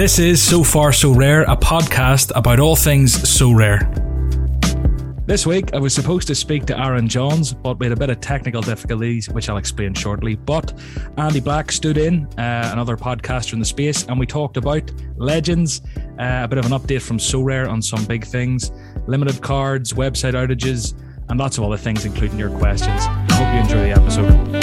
This is So Far So Rare, a podcast about all things Sorare. This week, I was supposed to speak to Aaron Johns, but we had a bit of technical difficulties, which I'll explain shortly. But Andy Black stood in, uh, another podcaster in the space, and we talked about legends, uh, a bit of an update from Sorare on some big things, limited cards, website outages, and lots of other things, including your questions. I hope you enjoy the episode.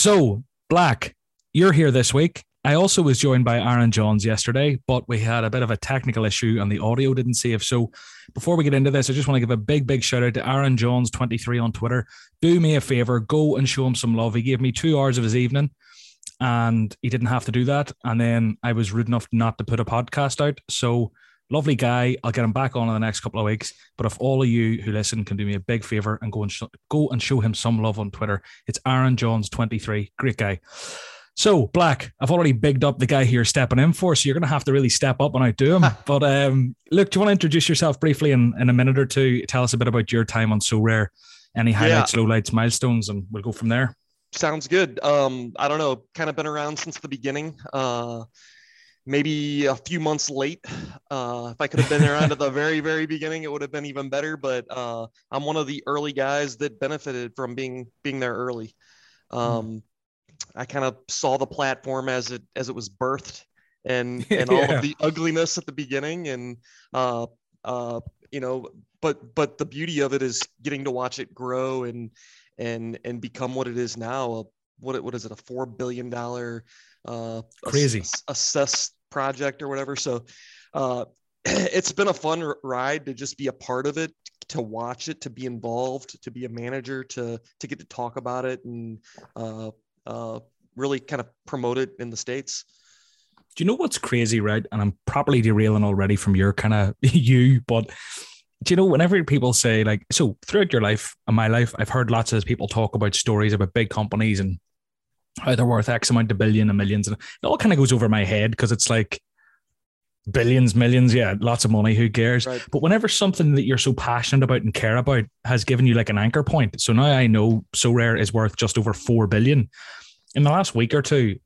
So, Black, you're here this week. I also was joined by Aaron Johns yesterday, but we had a bit of a technical issue and the audio didn't save. So, before we get into this, I just want to give a big, big shout out to Aaron Johns23 on Twitter. Do me a favor, go and show him some love. He gave me two hours of his evening and he didn't have to do that. And then I was rude enough not to put a podcast out. So, lovely guy. I'll get him back on in the next couple of weeks. But if all of you who listen can do me a big favor and go and sh- go and show him some love on Twitter, it's Aaron Johns twenty three. Great guy. So Black, I've already bigged up the guy here stepping in for, so you're going to have to really step up and outdo him. but um, look, do you want to introduce yourself briefly in, in a minute or two? Tell us a bit about your time on Sorare, any highlights, yeah. lowlights, milestones, and we'll go from there. Sounds good. Um, I don't know, kind of been around since the beginning. Uh, maybe a few months late. Uh, if I could have been around at the very, very beginning, it would have been even better. But uh, I'm one of the early guys that benefited from being being there early. Um, mm. I kind of saw the platform as it as it was birthed, and and all of the ugliness at the beginning, and uh, uh, you know, but but the beauty of it is getting to watch it grow and and and become what it is now. What what is it? A four billion dollar uh, crazy assess project or whatever. So uh, it's been a fun ride to just be a part of it, to watch it, to be involved, to be a manager, to to get to talk about it and uh, uh, really kind of promote it in the states. Do you know what's crazy, right? And I'm probably derailing already from your kind of you, but do you know whenever people say like so throughout your life and my life, I've heard lots of people talk about stories about big companies and how they're worth X amount of billion and millions. And it all kind of goes over my head because it's like billions, millions, yeah, lots of money, who cares? Right. But whenever something that you're so passionate about and care about has given you like an anchor point. So now I know Sorare is worth just over four billion. In the last week or two,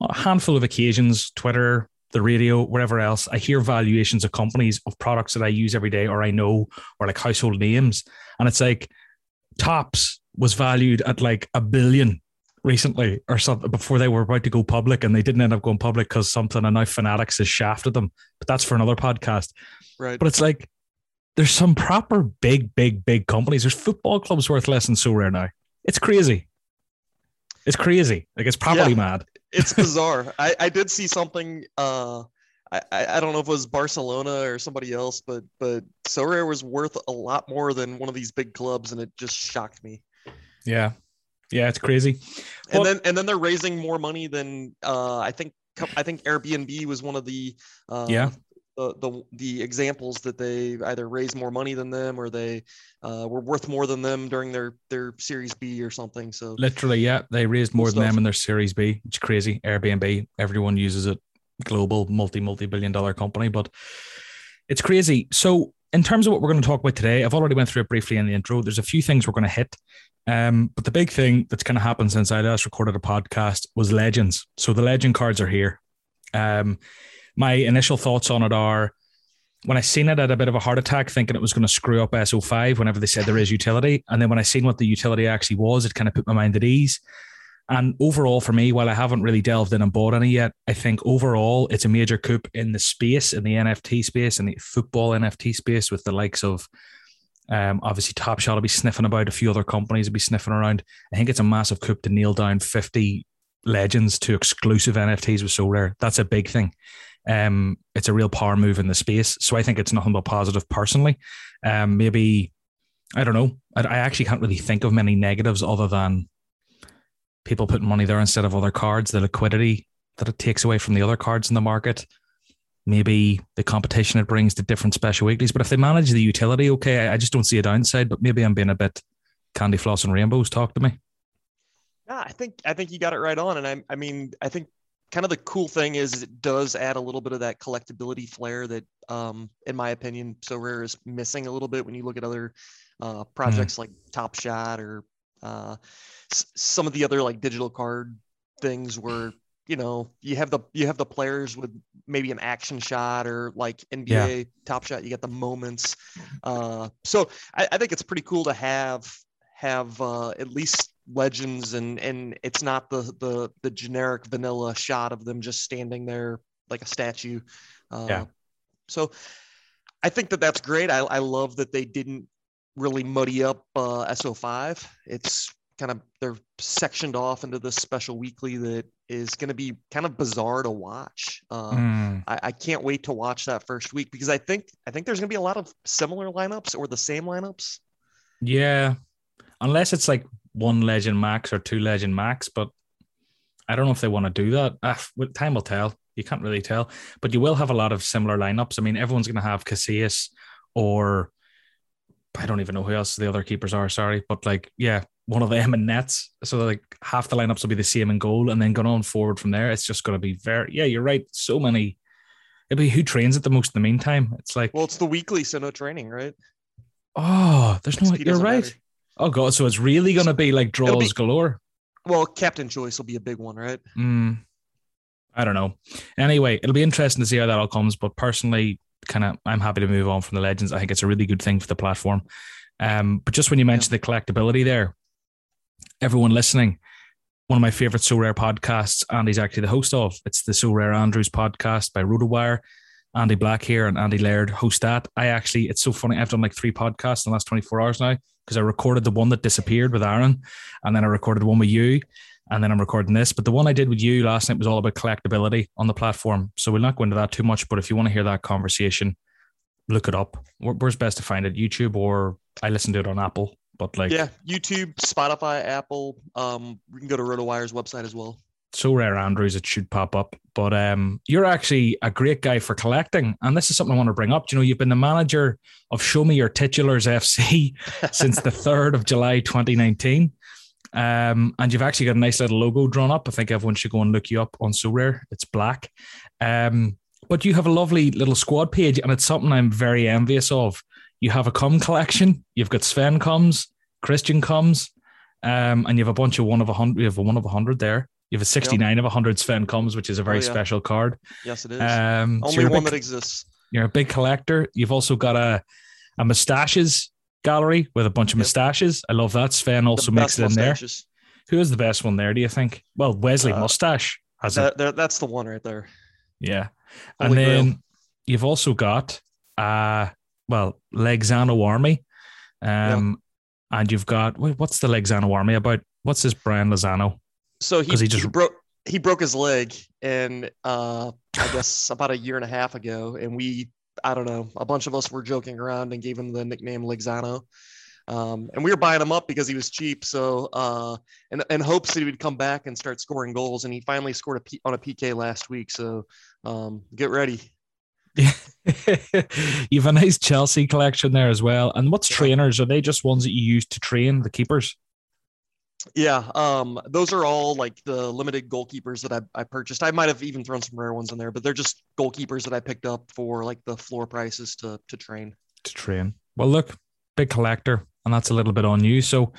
a handful of occasions, Twitter, the radio, wherever else, I hear valuations of companies of products that I use every day or I know or like household names. And it's like Topps was valued at like a billion recently or something before they were about to go public and they didn't end up going public because something and now Fanatics has shafted them. But that's for another podcast. Right. But it's like there's some proper big, big, big companies. There's football clubs worth less than Sorare now. It's crazy. It's crazy. Like it's probably yeah, mad. it's bizarre. I, I did see something uh I, I don't know if it was Barcelona or somebody else, but but Sorare was worth a lot more than one of these big clubs, and it just shocked me. Yeah, yeah, it's crazy. And then and then they're raising more money than uh, I think I think Airbnb was one of the uh, yeah the, the the examples that they either raised more money than them or they uh, were worth more than them during their their Series B or something. So literally, yeah, they raised more than them in their Series B. It's crazy. Airbnb, everyone uses it. Global, multi multi billion dollar company, but it's crazy. So in terms of what we're going to talk about today, I've already went through it briefly in the intro. There's a few things we're going to hit. Um, but the big thing that's kind of happened since I last recorded a podcast was legends. So the legend cards are here. Um, my initial thoughts on it are when I seen it, I had a bit of a heart attack thinking it was going to screw up SO5 whenever they said there is utility. And then when I seen what the utility actually was, it kind of put my mind at ease. And overall, for me, while I haven't really delved in and bought any yet, I think overall it's a major coup in the space, in the NFT space, in the football NFT space, with the likes of um, obviously, Top Shot will be sniffing about. A few other companies will be sniffing around. I think it's a massive coup to nail down 50 legends to exclusive NFTs with Sorare. That's a big thing. Um, it's a real power move in the space. So I think it's nothing but positive personally. Um, maybe, I don't know. I, I actually can't really think of many negatives other than people putting money there instead of other cards, the liquidity that it takes away from the other cards in the market maybe the competition it brings to different special weeklies. But if they manage the utility, okay, I just don't see a downside. But maybe I'm being a bit candy floss and rainbows. Talk to me. Yeah, I think I think you got it right on. And I I mean I think kind of the cool thing is it does add a little bit of that collectability flair that um, in my opinion, Sorare is missing a little bit when you look at other uh, projects mm. like Top Shot or uh, s- some of the other like digital card things where you know you have the you have the players with maybe an action shot or like NBA yeah. Top Shot. You get the moments. Uh, so I, I think it's pretty cool to have have uh, at least legends and and it's not the the the generic vanilla shot of them just standing there like a statue. Uh, yeah. So I think that that's great. I, I love that they didn't really muddy up uh, SO5. It's kind of they're sectioned off into this special weekly that is going to be kind of bizarre to watch. Uh, mm. I, I, can't wait to watch that first week because I think I think there's going to be a lot of similar lineups or the same lineups. Yeah, unless it's like one legend max or two legend max, but I don't know if they want to do that. Ah, time will tell. You can't really tell, but you will have a lot of similar lineups. I mean, everyone's going to have Casillas or I don't even know who else the other keepers are. Sorry, but like, yeah, one of them in nets. So like half the lineups will be the same in goal, and then going on forward from there, it's just going to be very. Yeah, you're right. So many. It'll be who trains it the most in the meantime. It's like well, it's the weekly, so no training, right? Oh, there's no. XP you're right. Matter. Oh god, so it's really going to be like draws be, galore. Well, captain choice will be a big one, right? Mm, I don't know. Anyway, it'll be interesting to see how that all comes. But personally, kind of, I'm happy to move on from the legends. I think it's a really good thing for the platform. Um, but just when you mentioned yeah. the collectability there, everyone listening, one of my favorite Sorare podcasts, Andy's actually the host of. It's the Sorare Andrews podcast by RotoWire. Andy Black here and Andy Laird host that. I actually, it's so funny. I've done like three podcasts in the last 24 hours now because I recorded the one that disappeared with Aaron and then I recorded one with you and then I'm recording this. But the one I did with you last night was all about collectability on the platform. So we'll not go into that too much. But if you want to hear that conversation, look it up. Where's best to find it? YouTube or I listen to it on Apple but like yeah, YouTube, Spotify, Apple. Um, we can go to RotoWire's website as well. Sorare, Andrews, it should pop up. But um, you're actually a great guy for collecting, and this is something I want to bring up. You know, you've been the manager of Show Me Your Titulars FC since the third of July 2019. Um, and you've actually got a nice little logo drawn up. I think everyone should go and look you up on Sorare. It's black. Um, but you have a lovely little squad page, and it's something I'm very envious of. You have a com collection. You've got Sven Kums, Christian comes, um, and you have a bunch of one of a hundred. You have a one of a hundred there. You have a 69 yep. of 100 Sven Kums, which is a very oh, yeah. special card. Yes, it is. Um, Only so one big, that exists. You're a big collector. You've also got a, a mustaches gallery with a bunch of yep. mustaches. I love that. Sven also the makes it in there. Who is the best one there, do you think? Well, Wesley uh, Mustache has that, it. That's the one right there. Yeah. Holy and then you've also got, uh, well, Lexano Army. Um, and you've got what's the Lexano army about? What's this Brian Lozano? So he, he just he broke he broke his leg, and uh, I guess about a year and a half ago, and we I don't know, a bunch of us were joking around and gave him the nickname Lexano. Um, and we were buying him up because he was cheap. So, uh, in, in hopes that he would come back and start scoring goals. And he finally scored a P, on a PK last week. So, um, get ready. You've a nice Chelsea collection there as well. And what's trainers? Are they just ones that you use to train the keepers? Yeah, um, those are all like the limited goalkeepers that I, I purchased. I might have even thrown some rare ones in there, but they're just goalkeepers that I picked up for like the floor prices to to train. To train. Well, look, big collector, and that's a little bit on you. So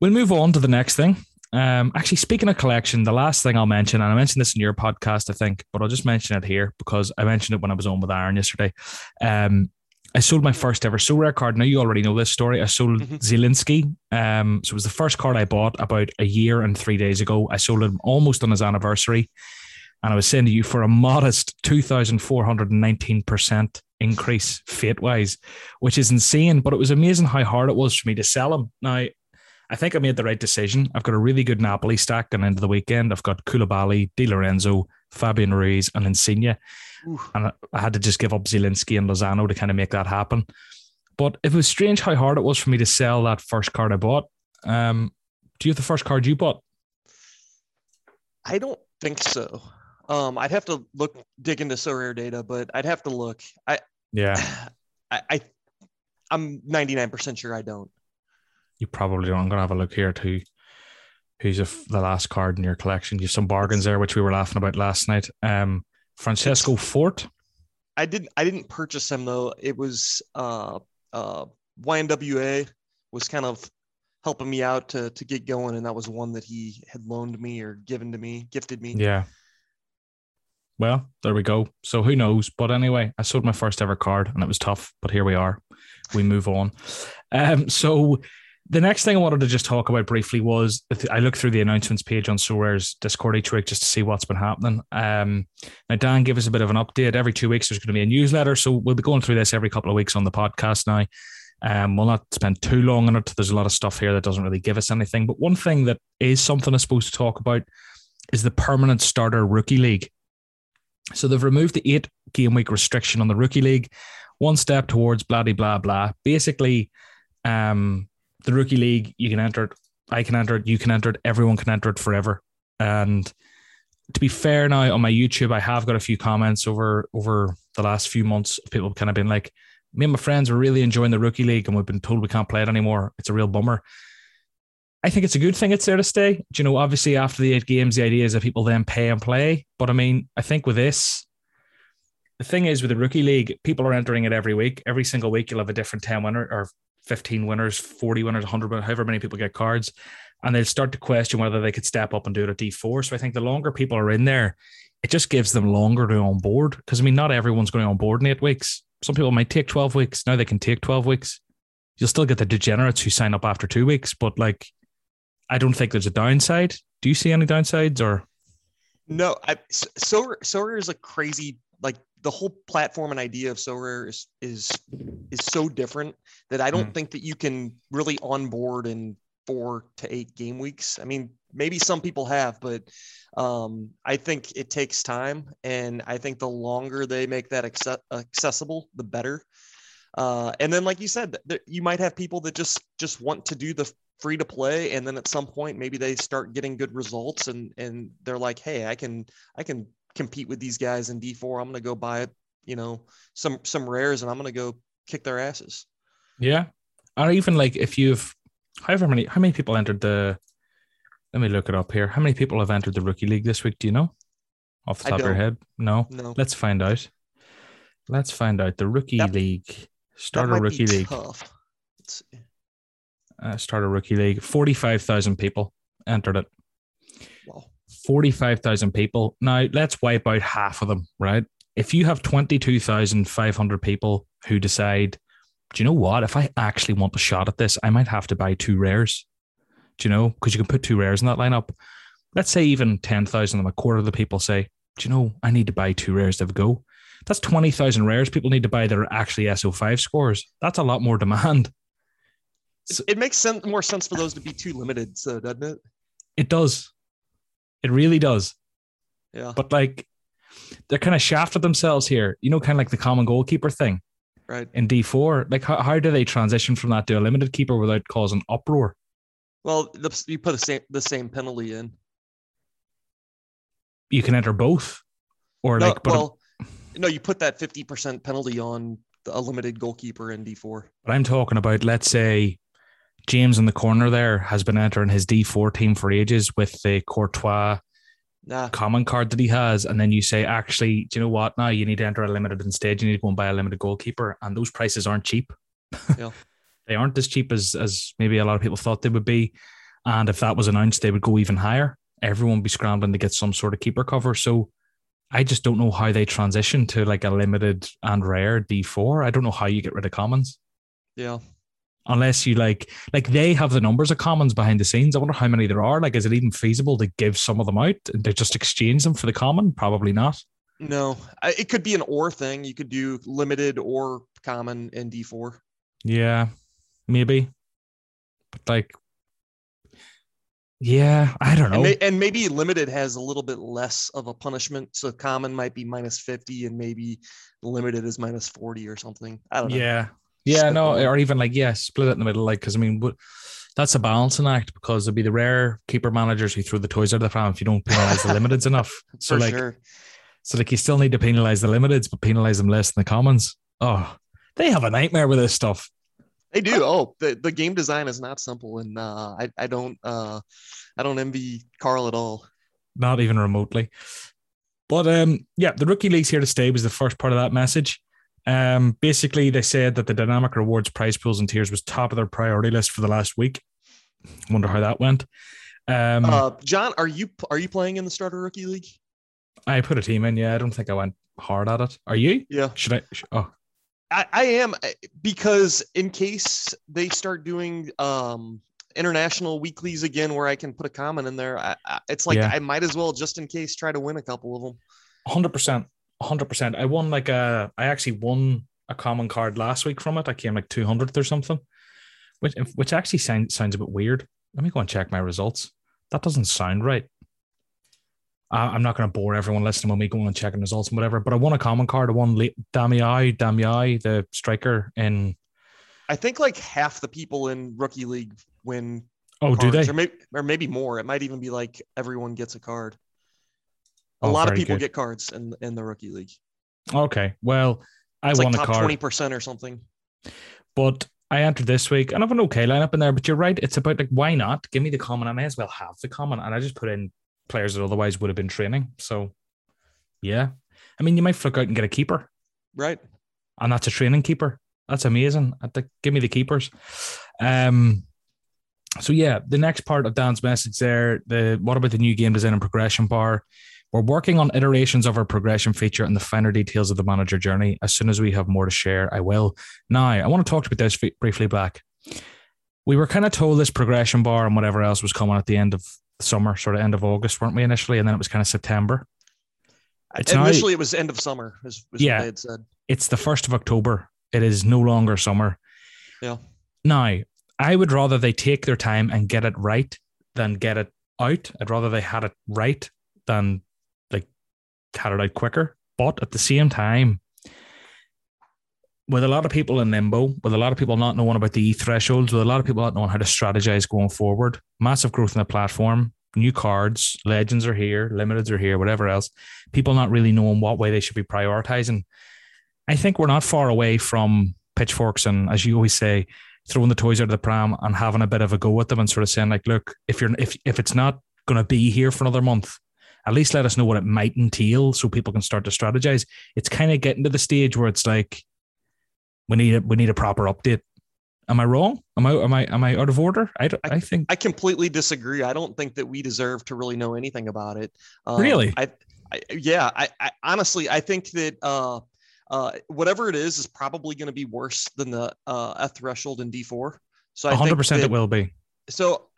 we'll move on to the next thing. Um, actually, speaking of collection, the last thing I'll mention, and I mentioned this in your podcast, I think, but I'll just mention it here because I mentioned it when I was on with Aaron yesterday. Um, I sold my first ever Sorare card. Now you already know this story. I sold mm-hmm. Zielinski. Um, so it was the first card I bought about a year and three days ago. I sold him almost on his anniversary, and I was saying to you for a modest two thousand four hundred and nineteen percent increase fate wise, which is insane. But it was amazing how hard it was for me to sell him. Now I think I made the right decision. I've got a really good Napoli stack going into the weekend. I've got Koulibaly, Di Lorenzo, Fabian Ruiz, and Insigne. And I had to just give up Zielinski and Lozano to kind of make that happen. But it was strange how hard it was for me to sell that first card I bought. Um, do you have the first card you bought? I don't think so. Um, I'd have to look dig into Sorare data, but I'd have to look. I yeah. I, I I'm 99% sure I don't you probably don't. I'm going to have a look here too. Who's a, the last card in your collection? You have some bargains there, which we were laughing about last night. Um, Francesco Forte. I didn't I didn't purchase them though. It was uh uh YNWA was kind of helping me out to to get going, and that was one that he had loaned me or given to me, gifted me. Yeah. Well, there we go. So who knows? But anyway, I sold my first ever card, and it was tough. But here we are. We move on. Um, so the next thing I wanted to just talk about briefly was I looked through the announcements page on Sorare's Discord each week just to see what's been happening. Um, now, Dan gave us a bit of an update. Every two weeks, there's going to be a newsletter. So we'll be going through this every couple of weeks on the podcast now. Um, we'll not spend too long on it. There's a lot of stuff here that doesn't really give us anything. But one thing that is something I'm supposed to talk about is the permanent starter rookie league. So they've removed the eight game week restriction on the rookie league. One step towards blah blah blah. Basically, um, the rookie league, you can enter it. I can enter it. You can enter it. Everyone can enter it forever. And to be fair, now on my YouTube, I have got a few comments over over the last few months. People have kind of been like, "Me and my friends were really enjoying the rookie league, and we've been told we can't play it anymore. It's a real bummer." I think it's a good thing it's there to stay. Do you know, obviously after the eight games, the idea is that people then pay and play. But I mean, I think with this, the thing is with the rookie league, people are entering it every week. Every single week, you'll have a different 10 winner or 15 winners, 40 winners, 100, however many people get cards. And they'll start to question whether they could step up and do it at D4. So I think the longer people are in there, it just gives them longer to on board. Because I mean, not everyone's going on board in eight weeks. Some people might take 12 weeks. Now they can take 12 weeks. You'll still get the degenerates who sign up after two weeks, but like, I don't think there's a downside. Do you see any downsides or? No, I, so is a crazy like the whole platform and idea of Sorare is is is so different that I don't mm. think that you can really onboard in four to eight game weeks. I mean, maybe some people have, but um, I think it takes time, and I think the longer they make that accessible, the better. Uh, and then, like you said, th- you might have people that just just want to do the free to play, and then at some point, maybe they start getting good results, and and they're like, hey, I can I can compete with these guys in D4. I'm going to go buy, it, you know, some some rares and I'm going to go kick their asses. Yeah. Or even like if you've however many how many people entered the let me look it up here. How many people have entered the rookie league this week? Do you know? Off the top of your head? No. No. Let's find out. Let's find out. The rookie that, league. Starter rookie league. Tough. Let's see. Uh, starter rookie league. Forty-five thousand people entered it. 45,000 people. Now, let's wipe out half of them, right? If you have 22,500 people who decide, do you know what? If I actually want a shot at this, I might have to buy two rares. Do you know? Because you can put two rares in that lineup. Let's say even 10,000 of them, a quarter of the people say, do you know, I need to buy two rares to go. That's 20,000 rares people need to buy that are actually SO5 scores. That's a lot more demand. So, it makes sense, more sense for those to be too limited, so doesn't it? It does. It really does. Yeah. But like they're kind of shafted themselves here, you know, kind of like the common goalkeeper thing. Right. In D4. Like how, how do they transition from that to a limited keeper without causing uproar? Well, the, you put the same the same penalty in. You can enter both. Or no, like well, no, you put that 50% penalty on a limited goalkeeper in D4. But I'm talking about, let's say, James in the corner there has been entering his D4 team for ages with the Courtois nah. common card that he has. And then you say, actually, do you know what? Now you need to enter a limited instead. You need to go and buy a limited goalkeeper. And those prices aren't cheap. Yeah. they aren't as cheap as, as maybe a lot of people thought they would be. And if that was announced, they would go even higher. Everyone would be scrambling to get some sort of keeper cover. So I just don't know how they transition to like a limited and rare D4. I don't know how you get rid of commons. Yeah unless you like like they have the numbers of commons behind the scenes. I wonder how many there are. Like, is it even feasible to give some of them out and to just exchange them for the common? Probably not. No, it could be an or thing. You could do limited or common in D4. Yeah, maybe. But like, yeah, I don't know. And, may, and, maybe limited has a little bit less of a punishment. So common might be minus 50 and maybe limited is minus 40 or something. I don't know. Yeah, yeah, no, or even like yeah, split it in the middle, like because I mean, that's a balancing act because there'll be the rare keeper managers who throw the toys out of the pram if you don't penalize the limiteds enough. So For like, sure. so like you still need to penalize the limiteds, but penalize them less than the commons. Oh, they have a nightmare with this stuff. They do. Oh, the, the game design is not simple, and uh, I I don't uh, I don't envy Carl at all. Not even remotely. But um, yeah, the rookie league's here to stay was the first part of that message. Um, basically, they said that the dynamic rewards prize pools and tiers was top of their priority list for the last week. Wonder how that went. Um, uh, John, are you are you playing in the starter rookie league? I put a team in. Yeah, I don't think I went hard at it. Are you? Yeah. Should I? oh, I, I am because in case they start doing um international weeklies again where I can put a comment in there, I, I, it's like yeah. I might as well just in case try to win a couple of them. Hundred percent, hundred percent. I won like a. I actually won a common card last week from it. I came like two hundredth or something, which which actually sounds sounds a bit weird. Let me go and check my results. That doesn't sound right. I'm not going to bore everyone listening when we go and checking results and whatever. But I won a common card. I won Damiai, Damiai, the striker in. I think like half the people in rookie league win. Oh, cards, do they? Or maybe, or maybe more. It might even be like everyone gets a card. A oh, lot of people good. get cards in in the rookie league. Okay, well, I it's won like a card, twenty percent or something. But I entered this week and I have an okay lineup in there. But you're right; it's about like why not? Give me the common. I may as well have the common, and I just put in players that otherwise would have been training. So, yeah, I mean, you might flick out and get a keeper, right? And that's a training keeper. That's amazing. Give me the keepers. Um. So yeah, the next part of Dan's message there. The what about the new game design and progression bar? We're working on iterations of our progression feature and the finer details of the manager journey. As soon as we have more to share, I will. Now, I want to talk about this briefly back. We were kind of told this progression bar and whatever else was coming at the end of summer, sort of end of August, weren't we initially? And then it was kind of September. It's initially, now, it was end of summer, is, is yeah, they had said. It's the 1st of October. It is no longer summer. Yeah. Now, I would rather they take their time and get it right than get it out. I'd rather they had it right than had it out quicker. But at the same time, with a lot of people in limbo, with a lot of people not knowing about the thresholds, with a lot of people not knowing how to strategize going forward, massive growth in the platform, new cards, legends are here, limiteds are here, whatever else, people not really knowing what way they should be prioritizing. I think we're not far away from pitchforks and, as you always say, throwing the toys out of the pram and having a bit of a go with them and sort of saying like, look, if you're if if it's not going to be here for another month, at least let us know what it might entail so people can start to strategize. It's kind of getting to the stage where it's like we need a, we need a proper update. Am I wrong? Am I am I am I out of order? I, I, I think I completely disagree. I don't think that we deserve to really know anything about it. Um, really? I, I, yeah. I, I honestly I think that uh, uh, whatever it is is probably going to be worse than the uh, F threshold in D4. So I 100% it will be. So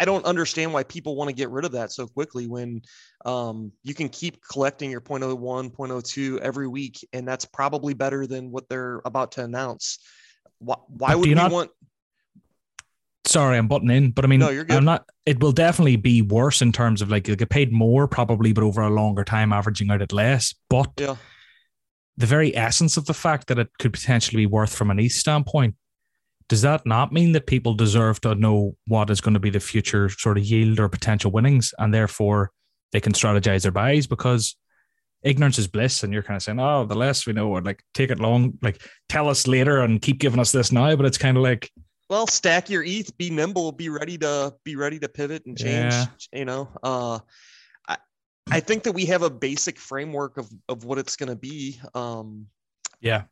I, don't understand why people want to get rid of that so quickly when um, you can keep collecting your 0.01, 0.02 every week, and that's probably better than what they're about to announce. Why, why would we not, want? Sorry, I'm butting in, but I mean, no, you're good. I'm not. It will definitely be worse in terms of like you'll get paid more probably, but over a longer time, averaging out at less. But yeah. the very essence of the fact that it could potentially be worth from an East standpoint does that not mean that people deserve to know what is going to be the future sort of yield or potential winnings and therefore they can strategize their buys because ignorance is bliss and you're kind of saying oh the less we know or like take it long like tell us later and keep giving us this now but it's kind of like well stack your eth be nimble be ready to be ready to pivot and change yeah. you know? Uh I, I think that we have a basic framework of of what it's going to be. Um yeah.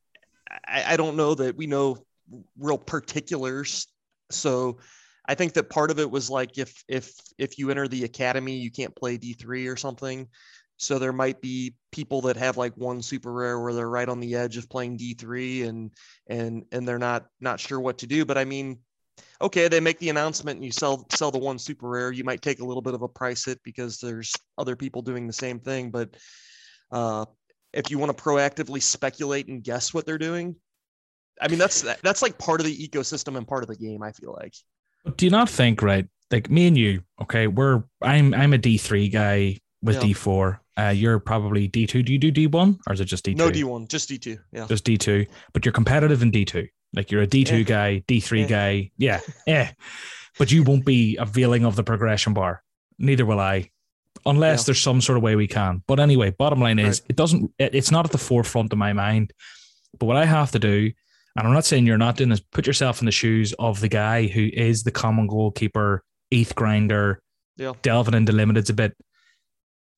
I, I don't know that we know real particulars. So I think that part of it was like if if if you enter the academy, you can't play D3 or something. So there might be people that have like one super rare where they're right on the edge of playing D3 and and and they're not not sure what to do. But I mean, okay, they make the announcement and you sell sell the one super rare. You might take a little bit of a price hit because there's other people doing the same thing. But uh, if you want to proactively speculate and guess what they're doing, I mean, that's that's like part of the ecosystem and part of the game. I feel like. Do you not think right? Like me and you, okay, we're I'm I'm a D three guy with yeah. D four. Uh, you're probably D two. Do you do D one or is it just D two? No D one, just D two. Yeah, just D two. But you're competitive in D two. Like you're a D two guy, D three guy. Yeah, yeah. But you won't be availing of the progression bar. Neither will I unless yeah. there's some sort of way we can. But anyway, bottom line is right. it doesn't. It, it's not at the forefront of my mind. But what I have to do and I'm not saying you're not doing this. Put yourself in the shoes of the guy who is the common goalkeeper, ETH grinder, yeah. delving into limiteds a bit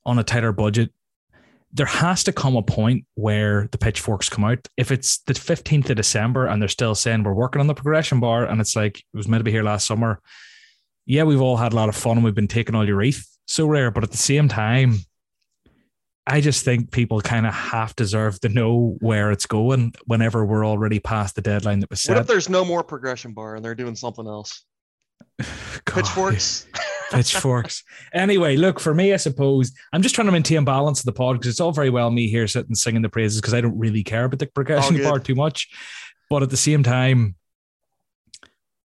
on a tighter budget. there has to come a point where the pitchforks come out. If it's the 15th of December and they're still saying we're working on the progression bar and it's like it was meant to be here last summer, yeah, we've all had a lot of fun and we've been taking all your ETH. Sorare, but at the same time, I just think people kind of half deserve to know where it's going whenever we're already past the deadline that was set. What if there's no more progression bar and they're doing something else? Pitchforks. pitchforks. Anyway, look, for me, I suppose I'm just trying to maintain balance of the pod because it's all very well me here sitting singing the praises because I don't really care about the progression bar too much. But at the same time,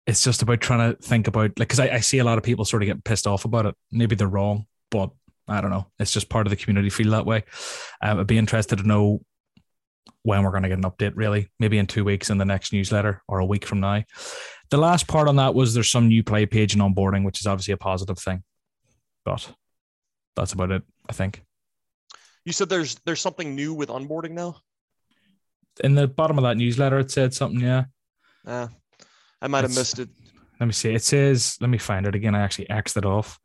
it's just about trying to think about like because I, I see a lot of people sort of get pissed off about it. Maybe they're wrong, but I don't know. It's just part of the community feel that way. Um, I'd be interested to know when we're going to get an update, really. Maybe in two weeks in the next newsletter or a week from now. The last part on that was there's some new play page and onboarding, which is obviously a positive thing. But that's about it, I think. You said there's there's something new with onboarding now? In the bottom of that newsletter, it said something, yeah. Uh, I might have missed it. Let me see. It says, let me find it again. I actually Xed it off,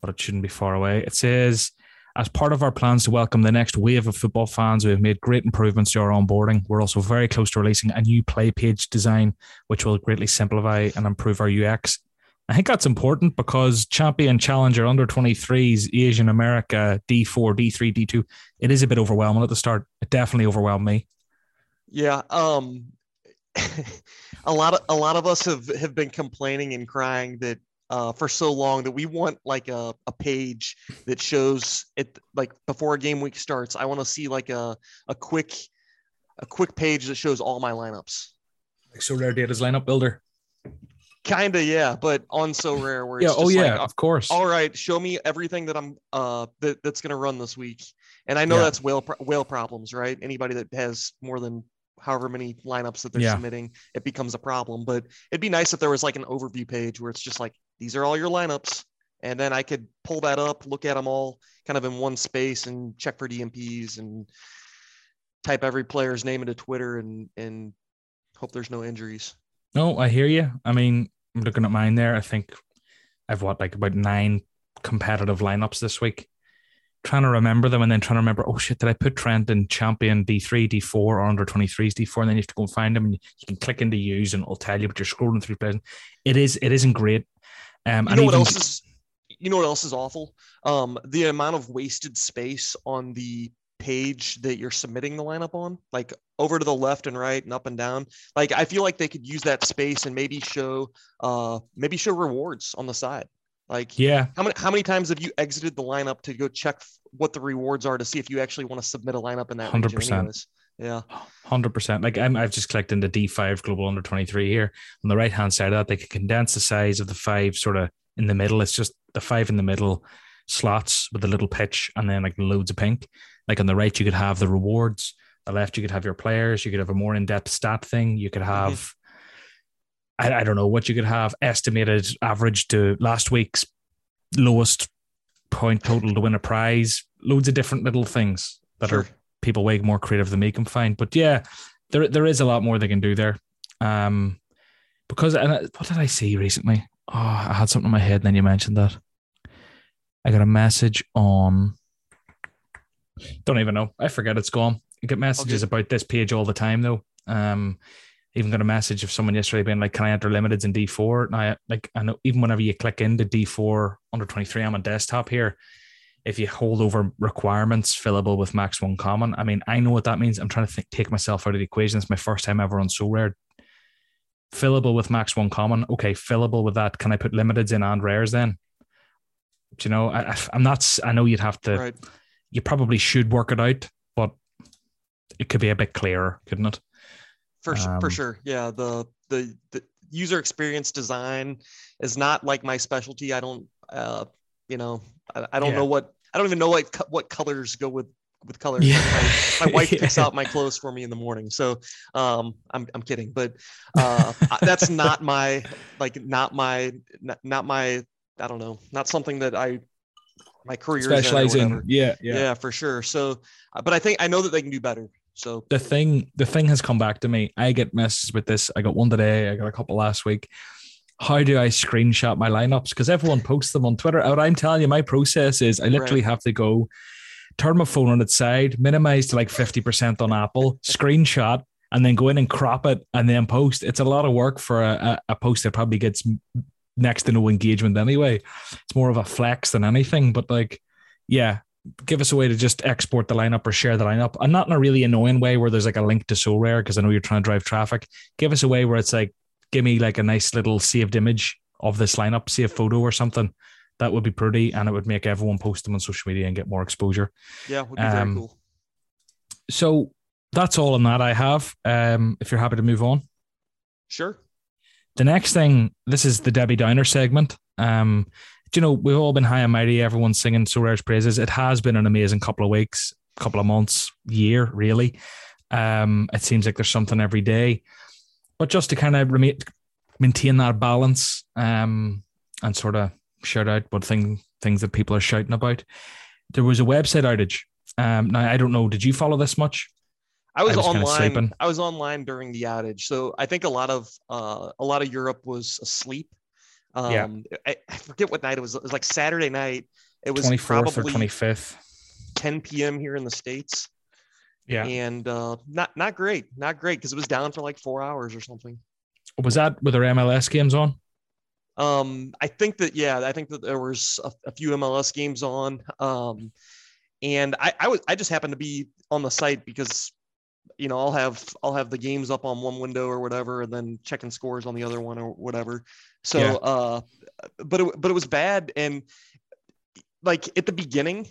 but it shouldn't be far away. It says, as part of our plans to welcome the next wave of football fans, we have made great improvements to our onboarding. We're also very close to releasing a new play page design, which will greatly simplify and improve our UX. I think that's important because champion, challenger, under 23s, Asian America, D4, D3, D2, it is a bit overwhelming at the start. It definitely overwhelmed me. Yeah. Um, a lot of a lot of us have have been complaining and crying that uh, for so long that we want like a, a page that shows it like before a game week starts. I want to see like a, a quick a quick page that shows all my lineups. Like SorareData's lineup builder. Kinda, yeah, but on Sorare where yeah, oh yeah, like, of course. All right, show me everything that I'm uh that, that's gonna run this week. And I know yeah. that's whale whale problems, right? Anybody that has more than however many lineups that they're yeah. submitting, it becomes a problem. But it'd be nice if there was like an overview page where it's just like, these are all your lineups. And then I could pull that up, look at them all kind of in one space and check for DNPs and type every player's name into Twitter and, and hope there's no injuries. No, I hear you. I mean, I'm looking at mine there. I think I've what, like about nine competitive lineups this week trying to remember them and then trying to remember, oh shit, did I put Trent in champion D3, D4, or under 23s D4? And then you have to go and find them and you can click into use and it'll tell you, but you're scrolling through players. It is, it isn't great. Um, you know what else is, you know what else is awful? Um, the amount of wasted space on the page that you're submitting the lineup on, like over to the left and right and up and down. Like I feel like they could use that space and maybe show, uh, maybe show rewards on the side. Like, yeah, how many how many times have you exited the lineup to go check what the rewards are to see if you actually want to submit a lineup in that? Hundred percent. Yeah, hundred percent. Like I'm, I've just clicked into D5 Global Under 23 here. On the right hand side of that, they can condense the size of the five sort of in the middle. It's just the five in the middle slots with a little pitch and then like loads of pink. Like on the right, you could have the rewards. The left, you could have your players. You could have a more in depth stat thing. You could mm-hmm. have. Mm-hmm I, I don't know what you could have estimated average to last week's lowest point total to win a prize. Loads of different little things that sure. are people way more creative than me can find. But yeah, there there is a lot more they can do there. Um, because and what did I see recently? Oh, I had something in my head, and then you mentioned that. I got a message on. Don't even know. I forget it's gone. I get messages okay. about this page all the time though. Um, even got a message of someone yesterday being like, "Can I enter limiteds in D4?" And I like I know even whenever you click into D4 under 23, I'm on desktop here. If you hold over requirements fillable with max one common, I mean, I know what that means. I'm trying to think, take myself out of the equation. It's my first time ever on Sorare. Fillable with max one common. Okay, fillable with that. Can I put limiteds in and rares then? Do you know, I, am not. I know you'd have to. Right. You probably should work it out, but it could be a bit clearer, couldn't it? For um, for sure. Yeah the, the the user experience design is not like my specialty. I don't uh you know i, I don't yeah. know what i don't even know what what colors go with with colors. Yeah. my, my, wife picks out my clothes for me in the morning. So um i'm, I'm kidding. But uh that's not my like not my not, not my i don't know not something that i my career specialize in yeah, yeah. Yeah for sure. So uh, but i think i know that they can do better so the thing, the thing has come back to me. I get messages with this. I got one today. I got a couple last week. How do I screenshot my lineups? Because everyone posts them on Twitter. What I'm telling you, my process is I literally right. have to go turn my phone on its side, minimize to like 50% on Apple, screenshot, and then go in and crop it and then post. It's a lot of work for a, a, post that probably gets next to no engagement anyway. It's more of a flex than anything. But like, yeah, give us a way to just export the lineup or share the lineup and not in a really annoying way where there's like a link to Sorare because I know you're trying to drive traffic. Give us a way where it's like, give me like a nice little saved image of this lineup, see a photo or something. That would be pretty and it would make everyone post them on social media and get more exposure. Yeah, would be um, very cool. So that's all on that I have. Um, if you're happy to move on. Sure. The next thing, this is the Debbie Downer segment. Um, you know, we've all been high and mighty, everyone's singing Sorare's praises. It has been an amazing couple of weeks, couple of months, year, really. Um, it seems like there's something every day. But just to kind of remain, maintain that balance um, and sort of shout out what thing, things that people are shouting about. There was a website outage. Um, now, I don't know, did you follow this much? I was, I was online. I was online during the outage, so I think a lot of uh, a lot of Europe was asleep. Um, yeah. I, I, forget what night it was. It was like Saturday night. It was 24th or 25th, 10 p.m. here in the states. Yeah, and uh, not not great, not great because it was down for like four hours or something. Was that with their MLS games on? Um, I think that yeah, I think that there was a, a few MLS games on. Um, and I, I was I just happened to be on the site because you know, I'll have I'll have the games up on one window or whatever, and then checking scores on the other one or whatever. So, yeah. uh, but it, but it was bad, and like at the beginning,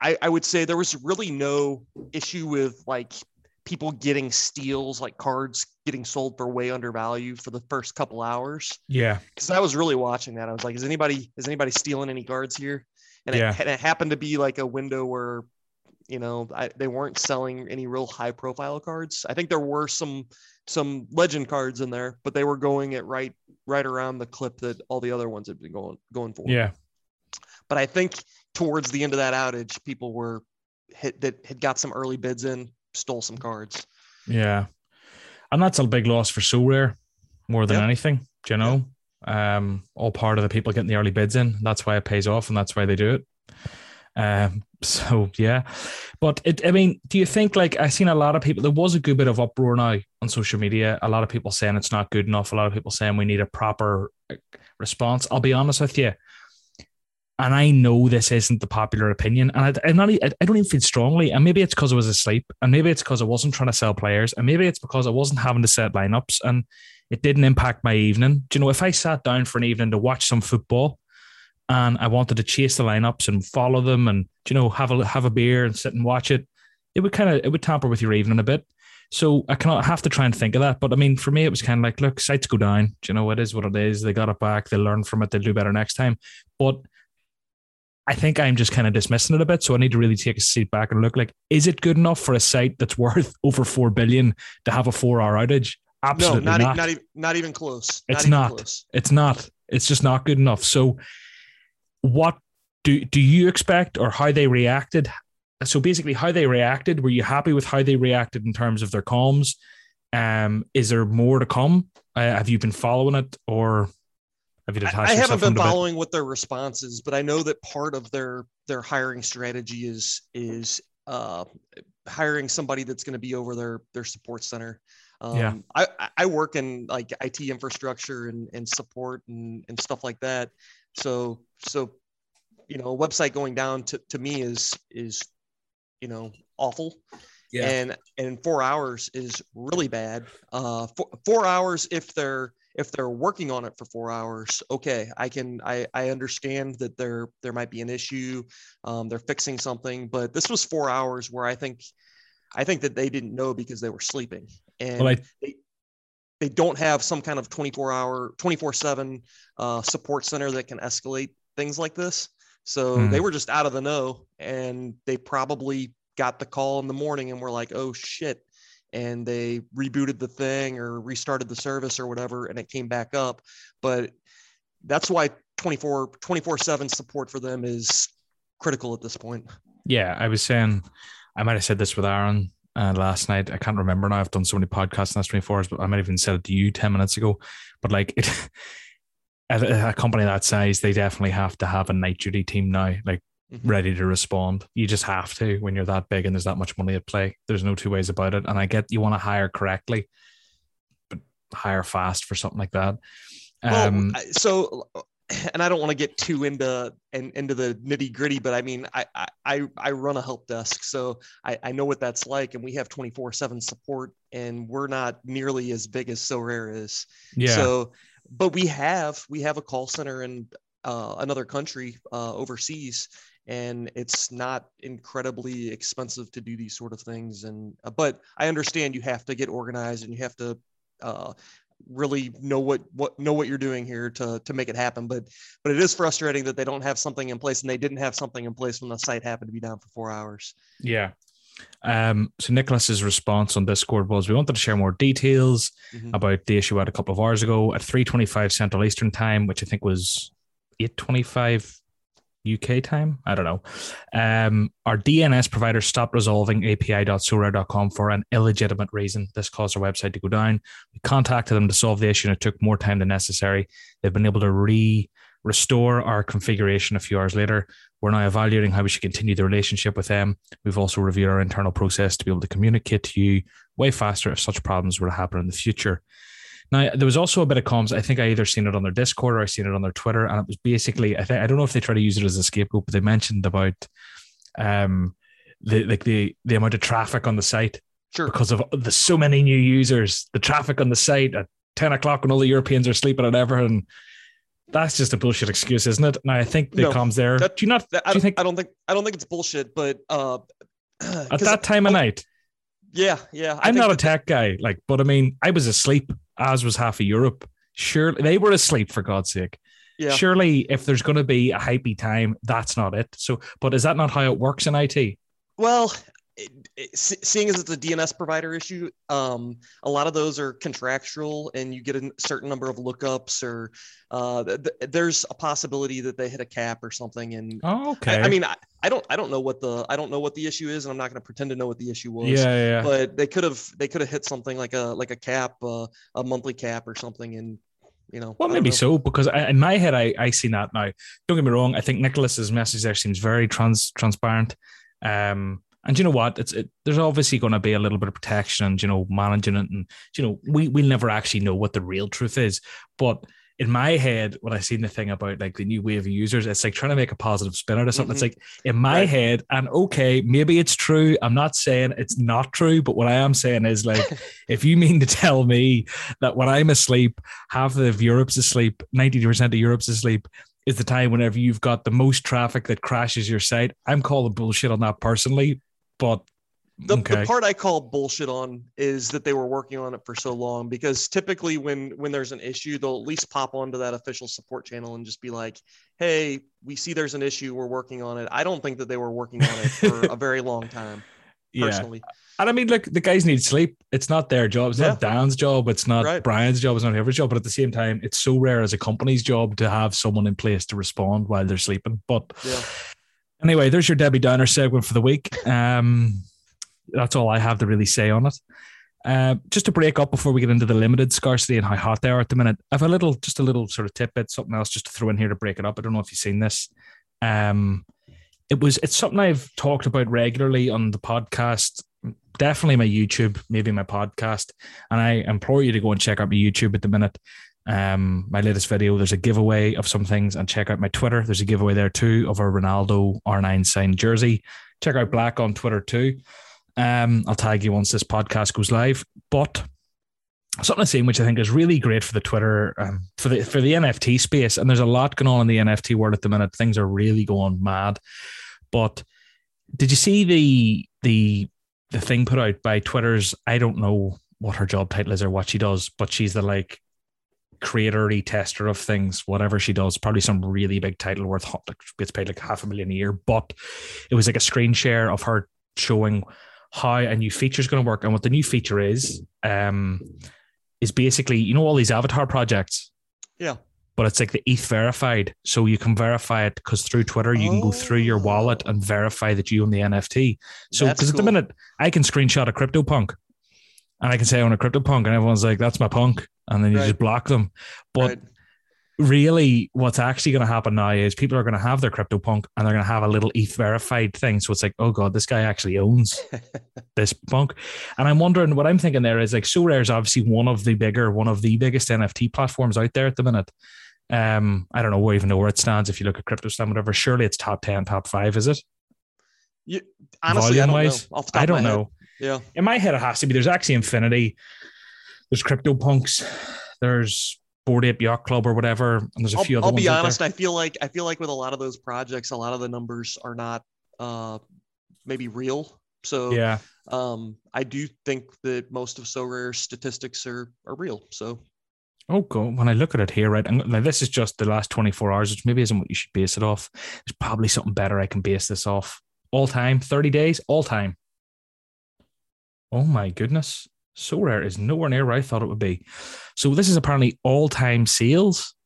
I, I would say there was really no issue with like people getting steals, like cards getting sold for way under value for the first couple hours. Yeah, because I was really watching that. I was like, is anybody is anybody stealing any cards here? And, yeah. it, and it happened to be like a window where you know, I, they weren't selling any real high profile cards. I think there were some some legend cards in there, but they were going at right right around the clip that all the other ones had been going going for. Yeah. But I think towards the end of that outage, people were hit that had got some early bids in, stole some cards. Yeah. And that's a big loss for Sorare more than yep. anything, you know? Um, all part of the people getting the early bids in. That's why it pays off and that's why they do it. Um, so yeah, but it. I mean, do you think like I've seen a lot of people? There was a good bit of uproar now on social media. A lot of people saying it's not good enough. A lot of people saying we need a proper uh, response. I'll be honest with you, and I know this isn't the popular opinion, and I, am not. I don't even feel strongly, and maybe it's because I was asleep, and maybe it's because I wasn't trying to sell players, and maybe it's because I wasn't having to set lineups, and it didn't impact my evening. Do you know if I sat down for an evening to watch some football? And I wanted to chase the lineups and follow them and you know have a have a beer and sit and watch it, it would kind of it would tamper with your evening a bit. So I cannot have to try and think of that. But I mean, for me, it was kind of like, look, sites go down. Do you know, it is what it is. They got it back. They'll learn from it. They'll do better next time. But I think I'm just kind of dismissing it a bit. So I need to really take a seat back and look like, is it good enough for a site that's worth over four billion to have a four hour outage? Absolutely no, not. Not, not, even, not even close. It's not. not. Close. It's not. It's just not good enough. So what do do you expect or how they reacted? So basically, how they reacted. Were you happy with how they reacted in terms of their comms? Um, is there more to come? Uh, have you been following it, or have you detached? I haven't been following what their response is, but I know that part of their their hiring strategy is is uh, hiring somebody that's going to be over their their support center. Um, yeah. I, I work in like IT infrastructure and, and support and, and stuff like that. So so you know, a website going down to, to me is is you know awful. Yeah. And and four hours is really bad. Uh, four, four hours if they're if they're working on it for four hours, okay, I can I I understand that there there might be an issue, um, they're fixing something, but this was four hours where I think I think that they didn't know because they were sleeping, and well, I, they they don't have some kind of 24 hour 24 7 uh, support center that can escalate things like this. So mm. they were just out of the know and they probably got the call in the morning and were like oh shit and they rebooted the thing or restarted the service or whatever and it came back up. But that's why 24 24 7 support for them is critical at this point. Yeah i was saying i might have said this with aaron uh, last night. I can't remember now. I've done so many podcasts in the last 24 hours, but I might have even said it to you 10 minutes ago. But like it, a, a company that size, they definitely have to have a night duty team now. Like mm-hmm. ready to respond. You just have to when you're that big and there's that much money at play. There's no two ways about it. And I get you want to hire correctly, but hire fast for something like that. Um, so and I don't want to get too into and into the nitty gritty, but I mean, I, I, I run a help desk, so I, I know what that's like. And we have 24 seven support and we're not nearly as big as Sorare is. Yeah. So, but we have, we have a call center in uh, another country uh, overseas and it's not incredibly expensive to do these sort of things. And, uh, but I understand you have to get organized and you have to uh, really know what what know what you're doing here to to make it happen but but it is frustrating that they don't have something in place and they didn't have something in place when the site happened to be down for four hours. Yeah. Um so nicholas's response on discord was we wanted to share more details mm-hmm. about the issue at a couple of hours ago. At 3.25 central eastern time which i think was 8.25 UK time. I don't know. Um, our DNS provider stopped resolving API.sorare.com for an illegitimate reason. This caused our website to go down. We contacted them to solve the issue and it took more time than necessary. They've been able to re restore our configuration a few hours later. We're now evaluating how we should continue the relationship with them. We've also reviewed our internal process to be able to communicate to you way faster if such problems were to happen in the future. Now there was also a bit of comms. I think I either seen it on their Discord or I seen it on their Twitter, and it was basically I think I don't know if they try to use it as a scapegoat, but they mentioned about um the like the the amount of traffic on the site. Sure. Because of the so many new users, the traffic on the site at 10 o'clock when all the Europeans are sleeping and ever and that's just a bullshit excuse, isn't it? Now I think the no, comms there. That, do you not? That, do you think? I don't think. I don't think it's bullshit. But uh, at that time of night. Yeah, yeah. I am not a tech guy, like, but I mean, I was asleep as was half of Europe. Surely they were asleep for God's sake. Yeah. Surely, if there's going to be a hypey time, that's not it. So, but is that not how it works in IT? Well, it, it, seeing as it's a DNS provider issue, um, a lot of those are contractual, and you get a certain number of lookups, or uh, th- th- there's a possibility that they hit a cap or something. And oh, okay, I, I mean, I, I, don't, I don't know what the, I don't know what the issue is, and I'm not going to pretend to know what the issue was. Yeah, yeah. But they could have, they could have hit something like a, like a cap, uh, a monthly cap or something, and you know. Well, maybe know. so because I, in my head, I, I see that now. Don't get me wrong. I think Nicholas's message there seems very trans transparent. Um, and you know what? It's it, there's obviously going to be a little bit of protection and you know managing it, and you know we we'll never actually know what the real truth is. But in my head, when I seen the thing about like the new wave of users, it's like trying to make a positive spin out of something. Mm-hmm. It's like in my right. head, and okay, maybe it's true. I'm not saying it's not true, but what I am saying is like, if you mean to tell me that when I'm asleep, half of Europe's asleep, 90% of Europe's asleep, is the time whenever you've got the most traffic that crashes your site. I'm calling bullshit on that personally, but the, okay. the part I call bullshit on is that they were working on it for so long because typically when when there's an issue, they'll at least pop onto that official support channel and just be like, "Hey, we see there's an issue. We're working on it." I don't think that they were working on it for a very long time. Personally. Yeah. And I mean, like the guys need sleep. It's not their job. It's yeah. not Dan's job. It's not right. Brian's job. It's not whoever's job. But at the same time, it's Sorare as a company's job to have someone in place to respond while they're sleeping. But yeah. Anyway, there's your Debbie Downer segment for the week. Um, that's all I have to really say on it. Uh, just to break up before we get into the limited scarcity and how hot they are at the minute, I have a little, just a little sort of tidbit, something else just to throw in here to break it up. I don't know if you've seen this. Um, it was, it's something I've talked about regularly on the podcast, definitely my YouTube, maybe my podcast, and I implore you to go and check out my YouTube at the minute. Um, my latest video, there's a giveaway of some things, and check out my Twitter. There's a giveaway there too of a Ronaldo R9 signed jersey. Check out Black on Twitter too. Um, I'll tag you once this podcast goes live. But something I've seen which I think is really great for the Twitter um, for the for the NFT space, and there's a lot going on in the NFT world at the minute. Things are really going mad. But did you see the the the thing put out by Twitter's? I don't know what her job title is or what she does, but she's the like creatory tester of things, whatever she does, probably some really big title worth like gets paid like half a million a year. But it was like a screen share of her showing how a new feature is going to work. And what the new feature is, um, is basically, you know, all these avatar projects. Yeah. But it's like the ETH verified. So you can verify it because through Twitter, you oh. can go through your wallet and verify that you own the NFT. So, because cool. at the minute, I can screenshot a CryptoPunk and I can say I own a CryptoPunk, and everyone's like, that's my punk. And then you right. just block them. But right. really what's actually going to happen now is people are going to have their CryptoPunk, and they're going to have a little ETH verified thing. So it's like, oh God, this guy actually owns this punk. And I'm wondering what I'm thinking there is like Sorare is obviously one of the bigger, one of the biggest NFT platforms out there at the minute. Um, I don't know even know where it stands if you look at crypto CryptoSlam, whatever. Surely it's top 10, top five, is it? You, honestly, Volume I don't know. I don't know. Yeah. In my head, it has to be. There's Axie Infinity, there's CryptoPunks, there's Bored Ape Yacht Club or whatever. And there's a I'll, few other. I'll be honest. I feel like I feel like with a lot of those projects, a lot of the numbers are not uh, maybe real. So yeah, um, I do think that most of Sorare statistics are are real. So. Oh, God. When I look at it here, right, now this is just the last 24 hours, which maybe isn't what you should base it off. There's probably something better I can base this off. All time, 30 days, all time. Oh my goodness. Sorare is nowhere near where I thought it would be. So this is apparently all-time sales.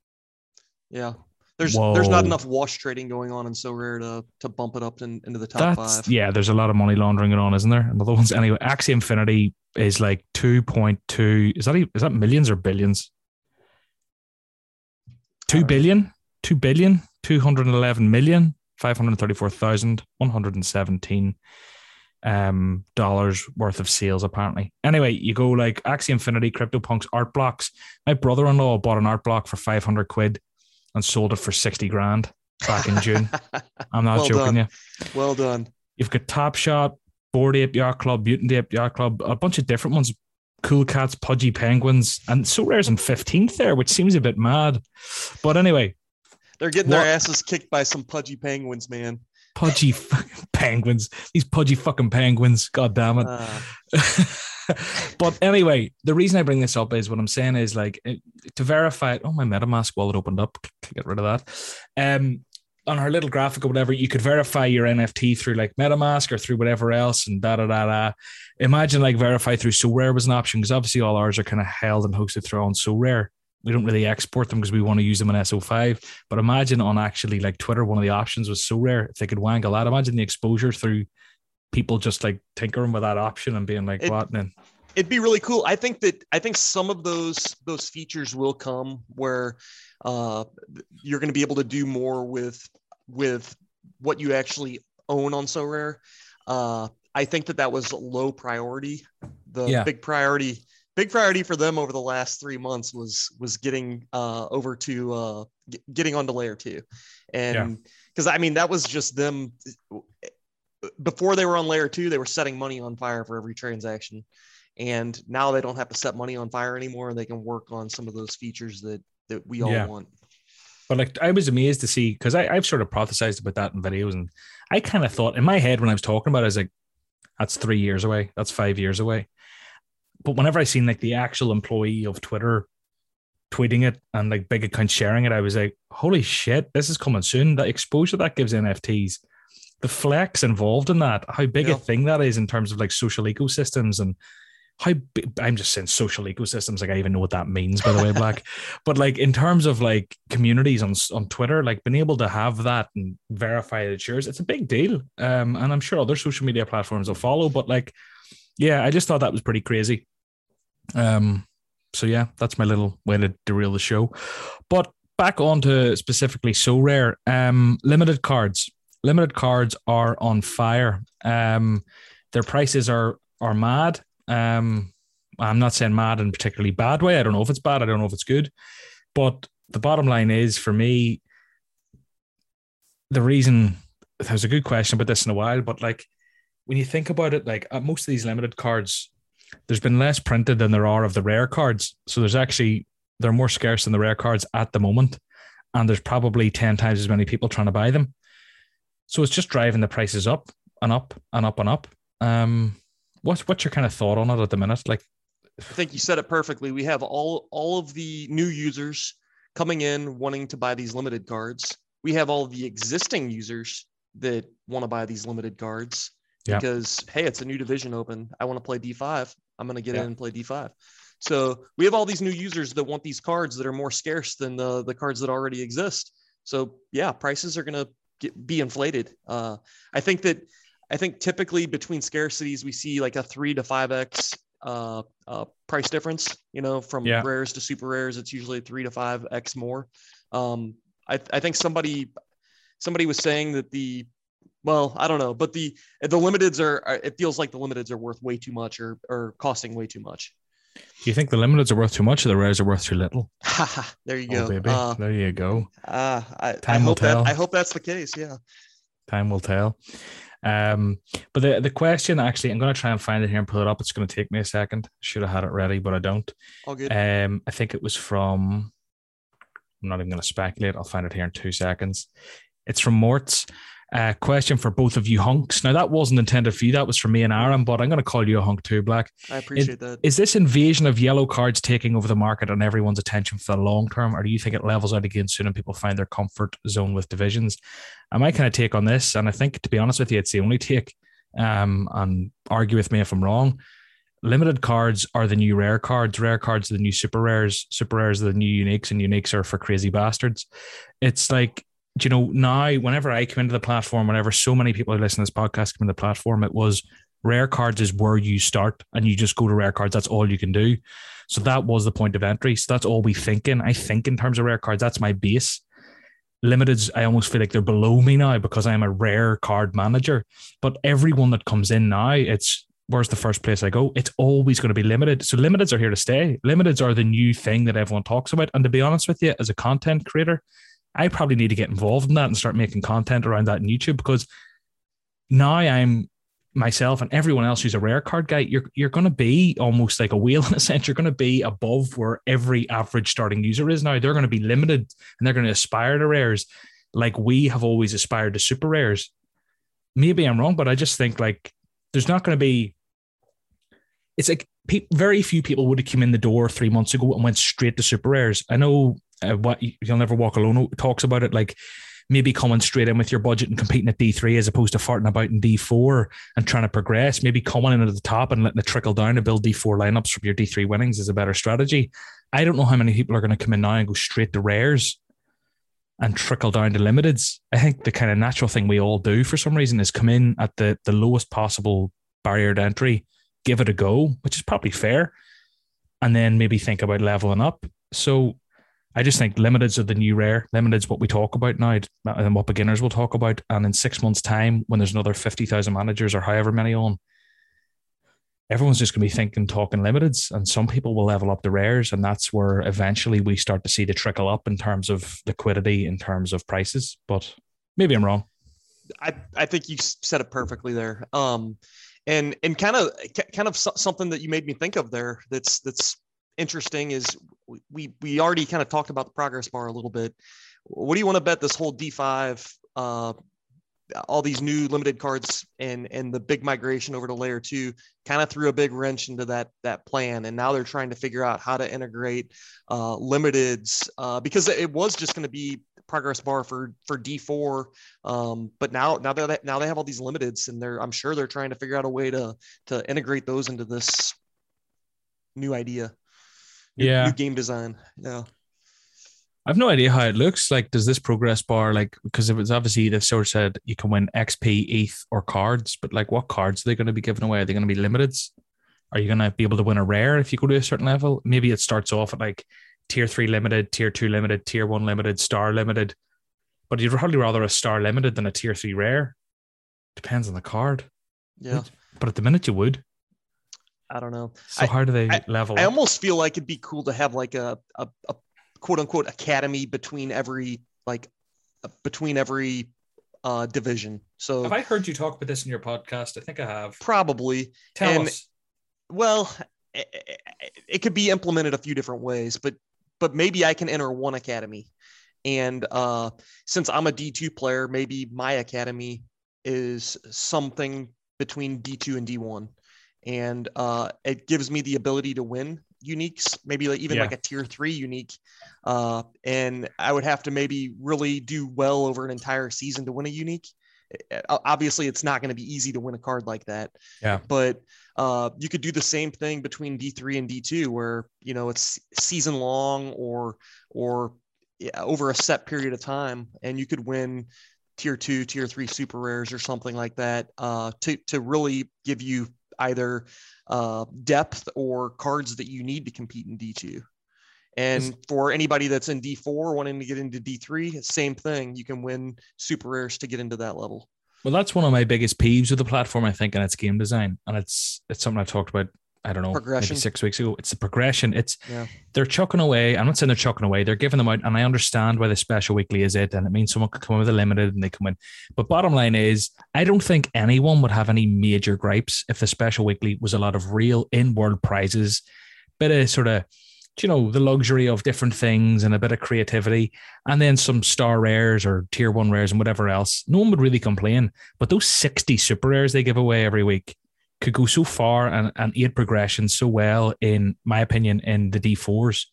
Yeah. There's Whoa. there's not enough wash trading going on in Sorare to to bump it up in, into the top That's, five. Yeah, there's a lot of money laundering going on, isn't there? Another one's anyway. Axie Infinity is like two point two. Is that is that millions or billions? Two billion, two billion, two hundred eleven million, five hundred thirty-four thousand, one hundred seventeen um dollars worth of sales apparently. Anyway, you go like Axie Infinity, CryptoPunks, art blocks. My brother-in-law bought an art block for 500 quid and sold it for 60 grand back in June. I'm not well joking done. you. Well done. You've got Top Shot, Bored Ape Yacht Club, Mutant Ape Yacht Club, a bunch of different ones. Cool Cats, Pudgy Penguins, and Sorare's in 15th there, which seems a bit mad. But anyway, they're getting what? their asses kicked by some pudgy penguins, man pudgy penguins. These pudgy fucking penguins. God damn it. Uh. but anyway, the reason I bring this up is what I'm saying is like to verify it. Oh, my MetaMask wallet opened up. Get rid of that. Um, on her little graphic or whatever, you could verify your NFT through like MetaMask or through whatever else and da da da da. Imagine like verify through Sorare was an option because obviously all ours are kind of held and hosted through on Sorare we don't really export them because we want to use them in SO5. But imagine on actually like Twitter, one of the options was Sorare. If they could wangle that, imagine the exposure through people just like tinkering with that option and being like, it, what? And it'd be really cool. I think that I think some of those those features will come where uh, you're going to be able to do more with with what you actually own on Sorare. Uh, I think that that was low priority. The yeah. big priority big priority for them over the last three months was was getting uh, over to uh, g- getting onto layer two, and because yeah. I mean that was just them before they were on layer two, they were setting money on fire for every transaction, and now they don't have to set money on fire anymore, and they can work on some of those features that that we all yeah. want. But like I was amazed to see because I've sort of prophesized about that in videos, and I kind of thought in my head when I was talking about it, I was like, that's three years away, that's five years away but whenever I seen like the actual employee of Twitter tweeting it and like big accounts sharing it, I was like, holy shit, this is coming soon. The exposure that gives NFTs, the flex involved in that, how big yeah. a thing that is in terms of like social ecosystems and how I'm just saying social ecosystems. Like I even know what that means, by the way, Black. but like in terms of like communities on on Twitter, like being able to have that and verify that it's yours, it's a big deal. Um, and I'm sure other social media platforms will follow. But like yeah, I just thought that was pretty crazy. Um, so yeah, that's my little way to derail the show. But back on to specifically Sorare. Um, limited cards. Limited cards are on fire. Um, their prices are are mad. Um, I'm not saying mad in a particularly bad way. I don't know if it's bad. I don't know if it's good. But the bottom line is for me, the reason there's a good question about this in a while, but like when you think about it, like uh, most of these limited cards, there's been less printed than there are of the rare cards. So there's actually they're more scarce than the rare cards at the moment, and there's probably ten times as many people trying to buy them. So it's just driving the prices up and up and up and up. Um, what's what's your kind of thought on it at the minute? Like, I think you said it perfectly. We have all all of the new users coming in wanting to buy these limited cards. We have all the existing users that want to buy these limited cards because hey, it's a new division open. I want to play D5. I'm going to get in and play D5. So we have all these new users that want these cards that are more scarce than the the cards that already exist. So yeah, prices are going to be inflated. Uh, I think that I think typically between scarcities we see like a three to five x uh, uh, price difference. You know, from yeah. rares to super rares, it's usually three to five x more. Um, I, I think somebody somebody was saying that the well, I don't know, but the the limiteds are, are it feels like the limiteds are worth way too much or or costing way too much. Do you think the limiteds are worth too much or the rares are worth too little? there you oh, go. Baby. Uh, there you go. Uh, I, Time I will hope tell. That, I hope that's the case. Yeah. Time will tell. Um, but the, the question actually, I'm going to try and find it here and pull it up. It's going to take me a second. Should have had it ready, but I don't. All good. Um, I think it was from, I'm not even going to speculate. I'll find it here in two seconds. It's from Mortz. Uh, question for both of you hunks. Now that wasn't intended for you. That was for me and Aaron, but I'm going to call you a hunk too, Black. I appreciate it, that. Is this invasion of yellow cards taking over the market and everyone's attention for the long term, or do you think it levels out again soon and people find their comfort zone with divisions? And my kind of take on this, and I think to be honest with you, it's the only take. Um, and argue with me if I'm wrong. Limited cards are the new rare cards. Rare cards are the new super rares. Super rares are the new uniques, and uniques are for crazy bastards. It's like you know, now whenever I come into the platform, whenever so many people who listen to this podcast come into the platform, it was rare cards is where you start and you just go to rare cards. That's all you can do. So that was the point of entry. So that's all we think in. I think in terms of rare cards, that's my base. Limiteds, I almost feel like they're below me now because I'm a rare card manager. But everyone that comes in now, it's where's the first place I go? It's always going to be limited. So limiteds are here to stay. Limiteds are the new thing that everyone talks about. And to be honest with you, as a content creator, I probably need to get involved in that and start making content around that in YouTube because now I'm myself and everyone else who's a rare card guy, you're you're going to be almost like a whale in a sense. You're going to be above where every average starting user is now. They're going to be limited and they're going to aspire to rares like we have always aspired to super rares. Maybe I'm wrong, but I just think like there's not going to be. It's like pe- very few people would have come in the door three months ago and went straight to super rares. I know uh, what you'll never walk alone talks about it like maybe coming straight in with your budget and competing at D3 as opposed to farting about in D4 and trying to progress. Maybe coming in at the top and letting it trickle down to build D4 lineups from your D3 winnings is a better strategy. I don't know how many people are going to come in now and go straight to rares and trickle down to limiteds. I think the kind of natural thing we all do for some reason is come in at the, the lowest possible barrier to entry, give it a go, which is probably fair, and then maybe think about leveling up. So I just think limiteds are the new rare. Limiteds what we talk about now and what beginners will talk about. And in six months' time, when there's another 50,000 managers or however many on, everyone's just going to be thinking, talking limiteds. And some people will level up the rares. And that's where eventually we start to see the trickle up in terms of liquidity, in terms of prices. But maybe I'm wrong. I, I think you said it perfectly there. Um, and and kind of kind of something that you made me think of there that's that's interesting is we we already kind of talked about the progress bar a little bit. What do you want to bet this whole D5, uh, all these new limited cards and and the big migration over to layer two kind of threw a big wrench into that that plan, and now they're trying to figure out how to integrate uh, limiteds uh, because it was just going to be progress bar for for D4. Um, but now now that now they have all these limiteds, and they're I'm sure they're trying to figure out a way to to integrate those into this new idea yeah new game design yeah I've no idea how it looks. Like, does this progress bar like because it was obviously they've sort of said you can win XP, ETH, or cards, but like what cards are they going to be giving away? Are they going to be limited? Are you going to be able to win a rare if you go to a certain level? Maybe it starts off at like tier three limited, tier two limited, tier one limited, star limited. But you'd probably rather a star limited than a tier three rare. Depends on the card. Yeah. But at the minute you would. I don't know. So I, how do they I, level? I up? almost feel like it'd be cool to have like a, a, a quote unquote academy between every like between every uh, division. So have I heard you talk about this in your podcast? I think I have. Probably. Tell and, us. Well, it, it could be implemented a few different ways, but but maybe I can enter one academy. And uh, since I'm a D2 player, maybe my academy is something between D2 and D1 and uh, it gives me the ability to win uniques, maybe like even yeah. like a tier three unique. Uh, and I would have to maybe really do well over an entire season to win a unique. Obviously, it's not going to be easy to win a card like that. Yeah. But uh, you could do the same thing between D3 and D2, where you know it's season long or or yeah, over a set period of time, and you could win tier two, tier three super rares or something like that uh, to to really give you either uh, depth or cards that you need to compete in D2. And for anybody that's in D4 wanting to get into D3, same thing. You can win super rares to get into that level. Well, that's one of my biggest peeves with the platform, I think, and it's game design. And it's it's something I've talked about, I don't know, progression. maybe six weeks ago. It's the progression. It's Yeah. they're chucking away. I'm not saying they're chucking away, they're giving them out, and I understand why the special weekly is it, and it means someone could come in with a limited and they come in. But bottom line is, I don't think anyone would have any major gripes if the special weekly was a lot of real in-world prizes, bit of sort of you know the luxury of different things and a bit of creativity and then some star rares or tier one rares and whatever else no one would really complain but those 60 super rares they give away every week could go so far and, and aid progression so well in my opinion in the d4s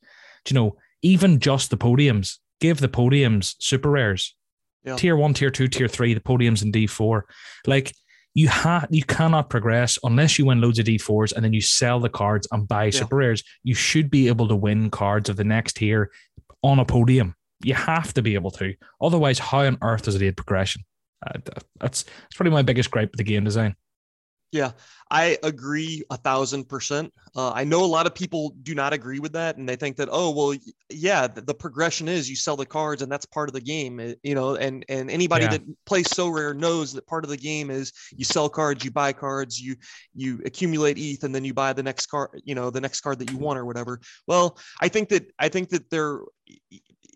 Do you know even just the podiums give the podiums super rares Yeah. tier one tier two tier three the podiums in d4 like you ha- you cannot progress unless you win loads of D4s and then you sell the cards and buy super rares. You should be able to win cards of the next tier on a podium. You have to be able to. Otherwise, how on earth does it aid progression? Uh, that's that's probably my biggest gripe with the game design. Yeah, I agree a thousand percent. Uh, I know a lot of people do not agree with that, and they think that oh well, yeah, the, the progression is you sell the cards, and that's part of the game, eh, you know. And and anybody Yeah. that plays Sorare knows that part of the game is you sell cards, you buy cards, you you accumulate ETH, and then you buy the next card, you know, the next card that you want or whatever. Well, I think that I think that there.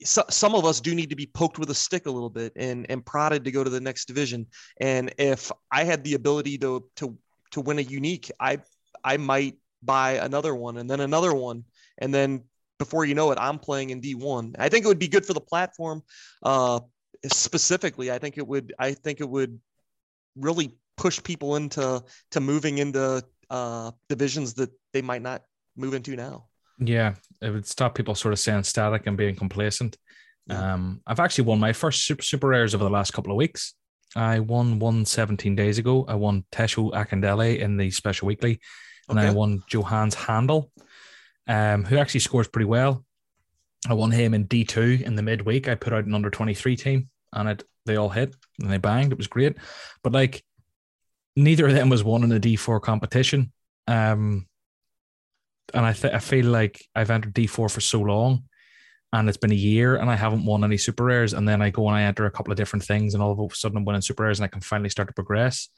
So, some of us do need to be poked with a stick a little bit and and prodded to go to the next division. And if I had the ability to to to win a unique, I I might buy another one and then another one, and then before you know it, I'm playing in D1. I think it would be good for the platform. Uh, specifically, I think it would. I think it would really push people into to moving into uh, divisions that they might not move into now. Yeah, it would stop people sort of staying static and being complacent. Um, I've actually won my first super, super rares over the last couple of weeks. I won one 17 days ago. I won Tesho Akindele in the special weekly, and then I won Johannes Handel, um, who actually scores pretty well. I won him in D2 in the midweek. I put out an under 23 team, and it they all hit and they banged. It was great, but like neither of them was won in a D4 competition. Um, and I th- I feel like I've entered D4 for so long, and it's been a year, and I haven't won any super rares. And then I go and I enter a couple of different things, and all of a sudden I'm winning super rares, and I can finally start to progress.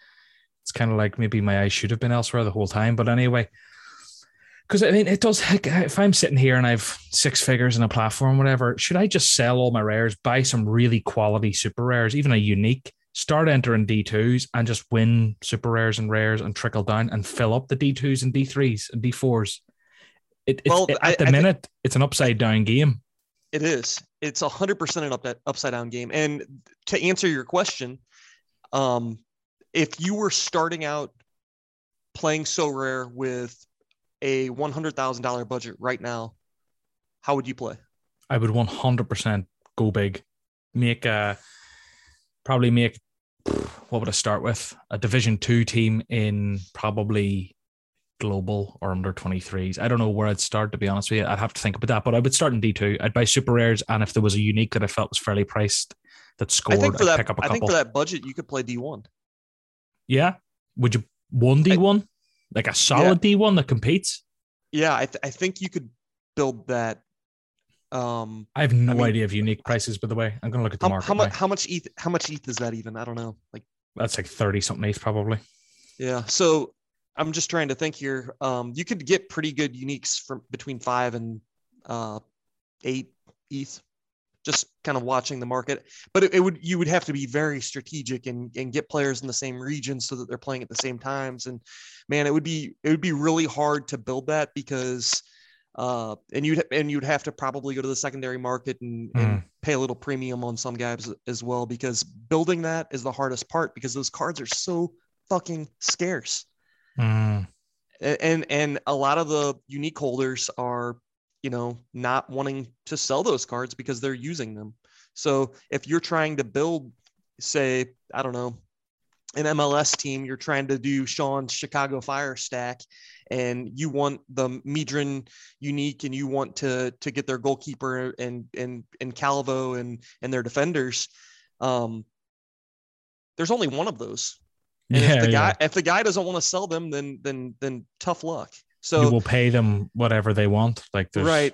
It's kind of like maybe my eyes should have been elsewhere the whole time, but anyway. Because I mean, it does. like, If I'm sitting here and I've six figures in a platform, whatever, should I just sell all my rares, buy some really quality super rares, even a unique, start entering D2s and just win super rares and rares and trickle down and fill up the D2s and D3s and D4s? It, Well, it- I- at the I think- minute, it's an upside down game. It is. It's a hundred percent an up, upside down game. And to answer your question, um, if you were starting out playing Sorare with a one hundred thousand dollar budget right now, how would you play? I would 100% go big. Make a, probably make, what would I start with? A Division Two team in probably global or under 23s. I don't know where I'd start, to be honest with you. I'd have to think about that, but I would start in D2. I'd buy super rares. And if there was a unique that I felt was fairly priced that I scored, think for I'd that, pick up a I couple. I think for that budget, you could play D one. yeah. Would you one D1? Like a solid D1 that competes? Yeah, I, th- I think you could build that. Um, I have no I mean- idea of unique prices, by the way. I'm going to look at the how, market. how much? How much ETH? How much ETH is that even? I don't know. Like. That's like 30 something ETH, probably. Yeah. So I'm just trying to think here. Um, you could get pretty good uniques from between five and uh, eight ETH. Just kind of watching the market, but it, it would you would have to be very strategic and and get players in the same region so that they're playing at the same times. And man, it would be it would be really hard to build that because uh, and you'd and you'd have to probably go to the secondary market and, and pay a little premium on some guys as well because building that is the hardest part because those cards are so fucking scarce Mm. A- and and a lot of the unique holders are you know not wanting to sell those cards because they're using them so if you're trying to build say i don't know an mls team you're trying to do sean's chicago fire stack and you want the Medrán unique and you want to to get their goalkeeper and and and calvo and and their defenders um there's only one of those and yeah, if the yeah. guy if the guy doesn't want to sell them, then then then tough luck. So you will pay them whatever they want. Like there's, right.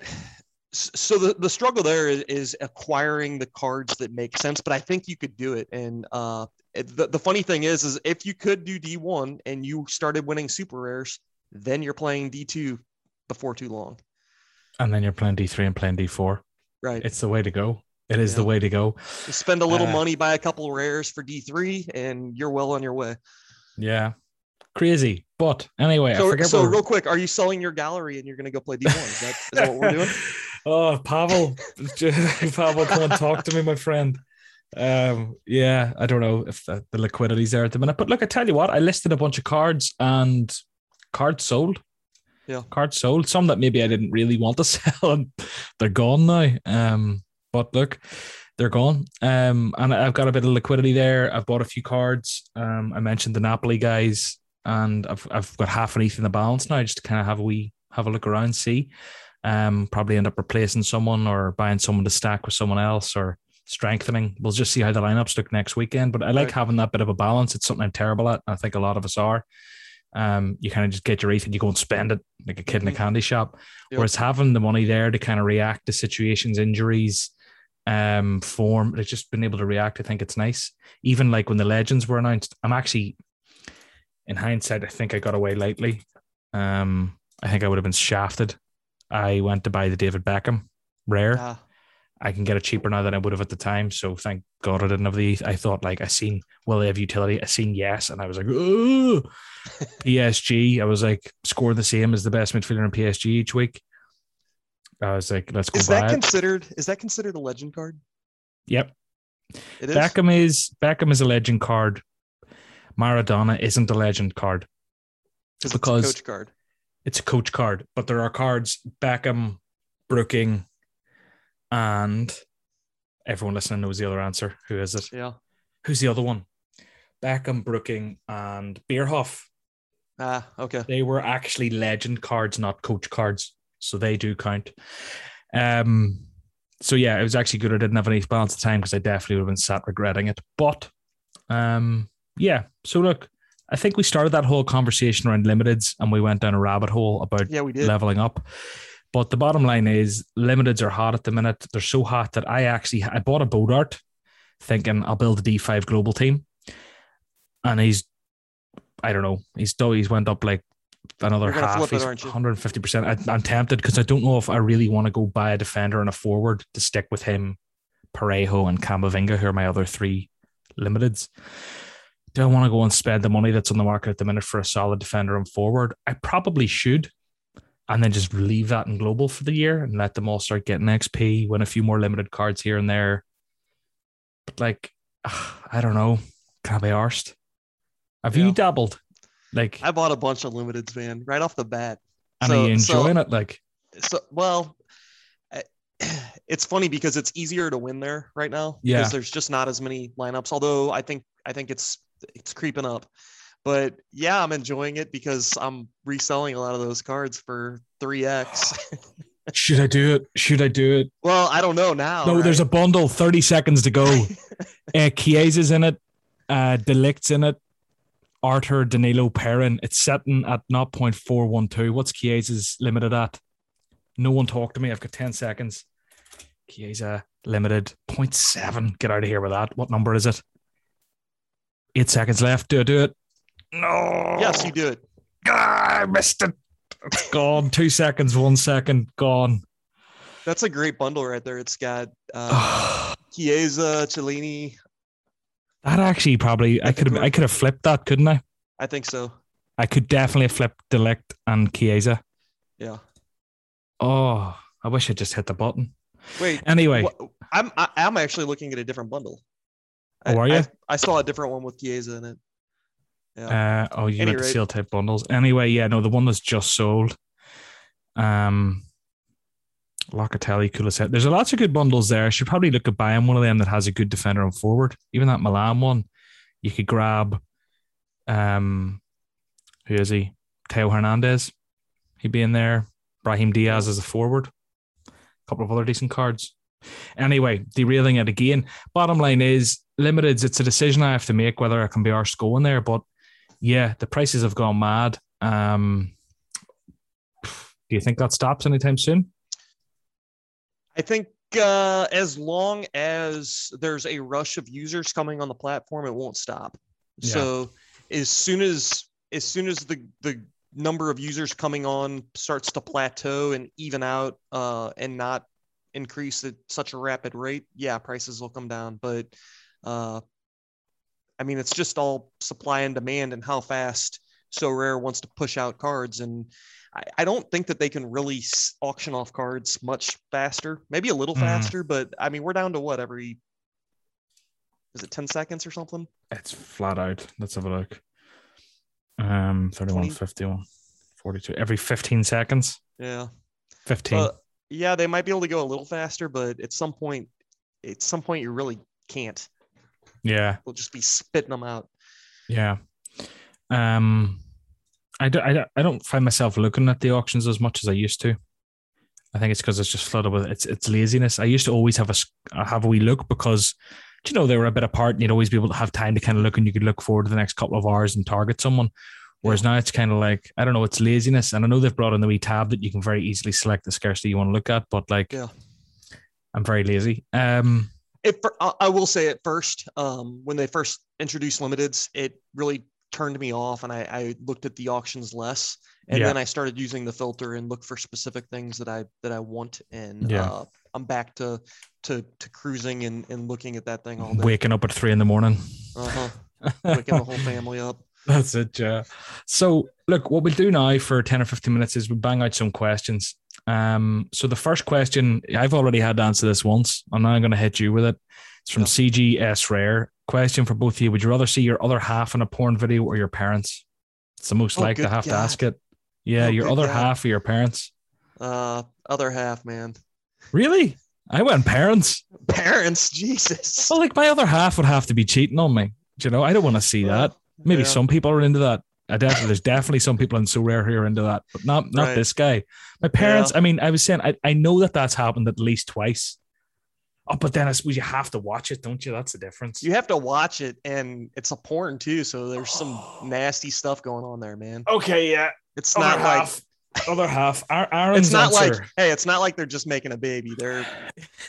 so the, the struggle there is, is, acquiring the cards that make sense, but I think you could do it. And uh, the, the funny thing is, is if you could do D1 and you started winning super rares, then you're playing D2 before too long. And then you're playing D3 and playing D4. Right. It's the way to go. It is yeah. the way to go. You spend a little uh, money, buy a couple rares for D3, and you're well on your way. Yeah. Crazy. But anyway, so, so real quick, are you selling your gallery and you're going to go play D1? Is that, is that what we're doing? oh, Pavel. Pavel, come and talk to me, my friend. Um, yeah, I don't know if the, the liquidity's there at the minute. But look, I tell you what, I listed a bunch of cards and cards sold. Yeah. Cards sold. Some that maybe I didn't really want to sell and they're gone now. Um, but look, they're gone. Um, and I've got a bit of liquidity there. I've bought a few cards. Um, I mentioned the Napoli guys, and I've I've got half an ETH in the balance now, just to kind of have a wee have a look around, see. Um, probably end up replacing someone or buying someone to stack with someone else or strengthening. We'll just see how the lineups look next weekend. But I like right. having that bit of a balance. It's something I'm terrible at. I think a lot of us are. Um, you kind of just get your ETH and you go and spend it like a kid in a mm-hmm. candy shop. Yep. Whereas having the money there to kind of react to situations, injuries, um, form, it's just been able to react. I think it's nice. Even like when the legends were announced, I'm actually, in hindsight, I think I got away lightly. Um, I think I would have been shafted. I went to buy the David Beckham rare. Ah. I can get it cheaper now than I would have at the time. So thank God I didn't have the. I thought like I seen will they have utility? I seen yes, and I was like, oh, PSG. I was like score the same as the best midfielder in PSG each week. I was like, let's go. Is that considered? Is that considered a legend card? Yep. It is. Beckham is Beckham is a legend card. Maradona isn't a legend card because it's a coach card. It's a coach card, but there are cards Beckham, Brooking, and everyone listening knows the other answer. Who is it? Yeah. Who's the other one? Beckham, Brooking, and Bierhoff. Ah, okay. They were actually legend cards, not coach cards so they do count. Um, so yeah, it was actually good. I didn't have any balance of time because I definitely would have been sat regretting it. But um, yeah. So look, I think we started that whole conversation around limiteds, and we went down a rabbit hole about yeah, we did. leveling up. But the bottom line is, limiteds are hot at the minute. They're so hot that I actually I bought a Bodart, thinking I'll build a D5 global team, and he's I don't know. He's he's went up like another half. He's 150%. I, I'm tempted because I don't know if I really want to go buy a defender and a forward to stick with him, Parejo and Camavinga, who are my other three limiteds. Do I want to go and spend the money that's on the market at the minute for a solid defender and forward? I probably should. And then just leave that in global for the year and let them all start getting XP, win a few more limited cards here and there. But like, I don't know. Can I be arsed? Have yeah. you dabbled? Like I bought a bunch of limiteds, man, right off the bat. And so, are you enjoying so, it? Like, so well, it's funny because it's easier to win there right now. Yeah, because there's just not as many lineups. Although I think I think it's it's creeping up. But yeah, I'm enjoying it because I'm reselling a lot of those cards for 3x. Should I do it? Should I do it? Well, I don't know now. No, right? there's a bundle, 30 seconds to go. uh, Chiesa's in it, uh, De Ligt's in it, Arthur Danilo Perin. It's sitting at 0.412. What's Chiesa's limited at? No one talk to me. I've got 10 seconds. Chiesa limited 0.7. Get out of here with that. What number is it? Eight seconds left. Do I do it? No. Yes, you do it. Ah, I missed it. It's gone. Two seconds, one second, gone. That's a great bundle right there. It's got uh, Chiesa, Chiellini, that actually probably I, could have I could have flipped that, couldn't I? I think so. I could definitely have flipped De and Chiesa. Yeah. Oh, I wish I just hit the button. Wait. Anyway, wh- I'm I, am actually looking at a different bundle. Oh, I, are you? I, I, saw a different one with Chiesa in it. Yeah. Uh, oh, you got the seal type bundles. Anyway, yeah, no, the one that's just sold. Um, Locatelli, Kulusevski. There's a lots of good bundles there. I should probably look at buying one of them that has a good defender on forward. Even that Milan one, you could grab. Um, who is he? Theo Hernandez. He'd be in there. Brahim Diaz as a forward. A couple of other decent cards. Anyway, derailing it again. Bottom line is limited. It's a decision I have to make whether I can be arse going there. But yeah, the prices have gone mad. Um, do you think that stops anytime soon? I think uh, as long as there's a rush of users coming on the platform, it won't stop. Yeah. So as soon as as soon as the the number of users coming on starts to plateau and even out uh, and not increase at such a rapid rate, yeah, prices will come down. But uh, I mean, it's just all supply and demand and how fast Sorare wants to push out cards. And I, I don't think that they can really auction off cards much faster, maybe a little Mhm. faster, but I mean, we're down to what every is it 10 seconds or something? It's flat out. Let's have a look. Um, 31, 20. 51, 42. Every 15 seconds. Yeah. 15. But yeah, they might be able to go a little faster, but at some point, at some point, you really can't. yeah. We'll just be spitting them out. Yeah. Um, I don't, I don't, I don't find myself looking at the auctions as much as I used to. I think it's because it's just flooded with it's it's laziness. I used to always have a have a wee look because you know they were a bit apart and you'd always be able to have time to kind of look and you could look forward to the next couple of hours and target someone. Whereas now it's kind of like I don't know, it's laziness. And I know they've brought in the wee tab that you can very easily select the scarcity you want to look at, but like Yeah. I'm very lazy. Um If I I will say at first, um, when they first introduced limiteds, it really turned me off, and I, I looked at the auctions less. And Yeah. then I started using the filter and look for specific things that I that I want, and Yeah. uh, I'm back to to to cruising and, and looking at that thing all day. waking up at three in the morning. Uh-huh. Waking the whole family up. That's it, yeah. So, look, what we'll do now for 10 or 15 minutes is we'll bang out some questions. Um, so, the first question, I've already had to answer this once. I'm now going to hit you with it. It's from Yeah. CGS Rare. Question for both of you Would you rather see your other half in a porn video or your parents? It's the most Oh, like to have to ask it. Yeah, Oh, your other God. half or your parents. Uh, other half, man. Really? I went parents. Parents, Jesus. Well, like my other half would have to be cheating on me. Do You know, I don't want to see that. Maybe Yeah. some people are into that. I definitely, there's definitely some people in Sorare who are into that, but not not Right. this guy. My parents. I mean, I was saying, I, I know that that's happened at least twice. Oh, but then I suppose you have to watch it, don't you? That's the difference. You have to watch it, and it's a porn too, so there's some nasty stuff going on there, man. okay, yeah. It's Other not like half. Other half. Ar- Aaron's it's not answer- like hey, it's not like they're just making a baby. They're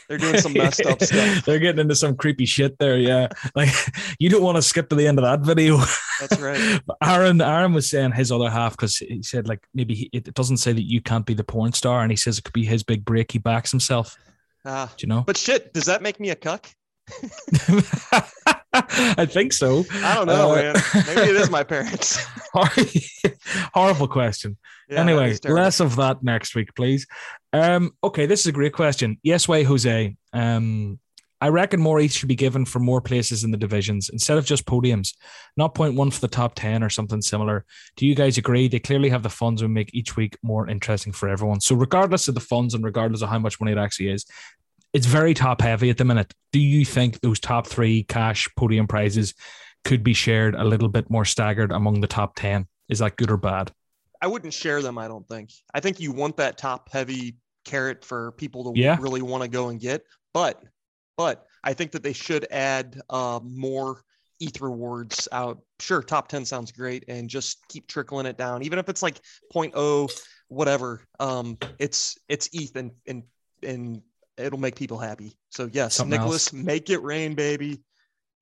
they're doing some messed up stuff. They're getting into some creepy shit there. Yeah, like you don't want to skip to the end of that video. That's right. Aaron, Aaron was saying his other half because he said like maybe he, it doesn't say that you can't be the porn star, and he says it could be his big break. He backs himself. Ah, Do you know? but shit, does that make me a cuck? I think so. I don't know, Uh, man. Maybe it is my parents. Horrible question. Yeah, anyway, less of that next week, please. Um, okay, this is a great question. Yes, way Jose. Um, I reckon more ETH should be given for more places in the divisions instead of just podiums, not point one for the top 10 or something similar. Do you guys agree? They clearly have the funds and make each week more interesting for everyone. So, regardless of the funds and regardless of how much money it actually is, it's very top heavy at the minute. Do you think those top three cash podium prizes could be shared a little bit more staggered among the top 10? Is that good or bad? I wouldn't share them. I don't think. I think you want that top heavy carrot for people to Yeah. really want to go and get. But, but I think that they should add uh, more ETH rewards out. Sure, top ten sounds great, and just keep trickling it down, even if it's like 0.0 whatever. Um, it's it's ETH, and and and it'll make people happy. So yes, Something Nicholas, make it rain, baby.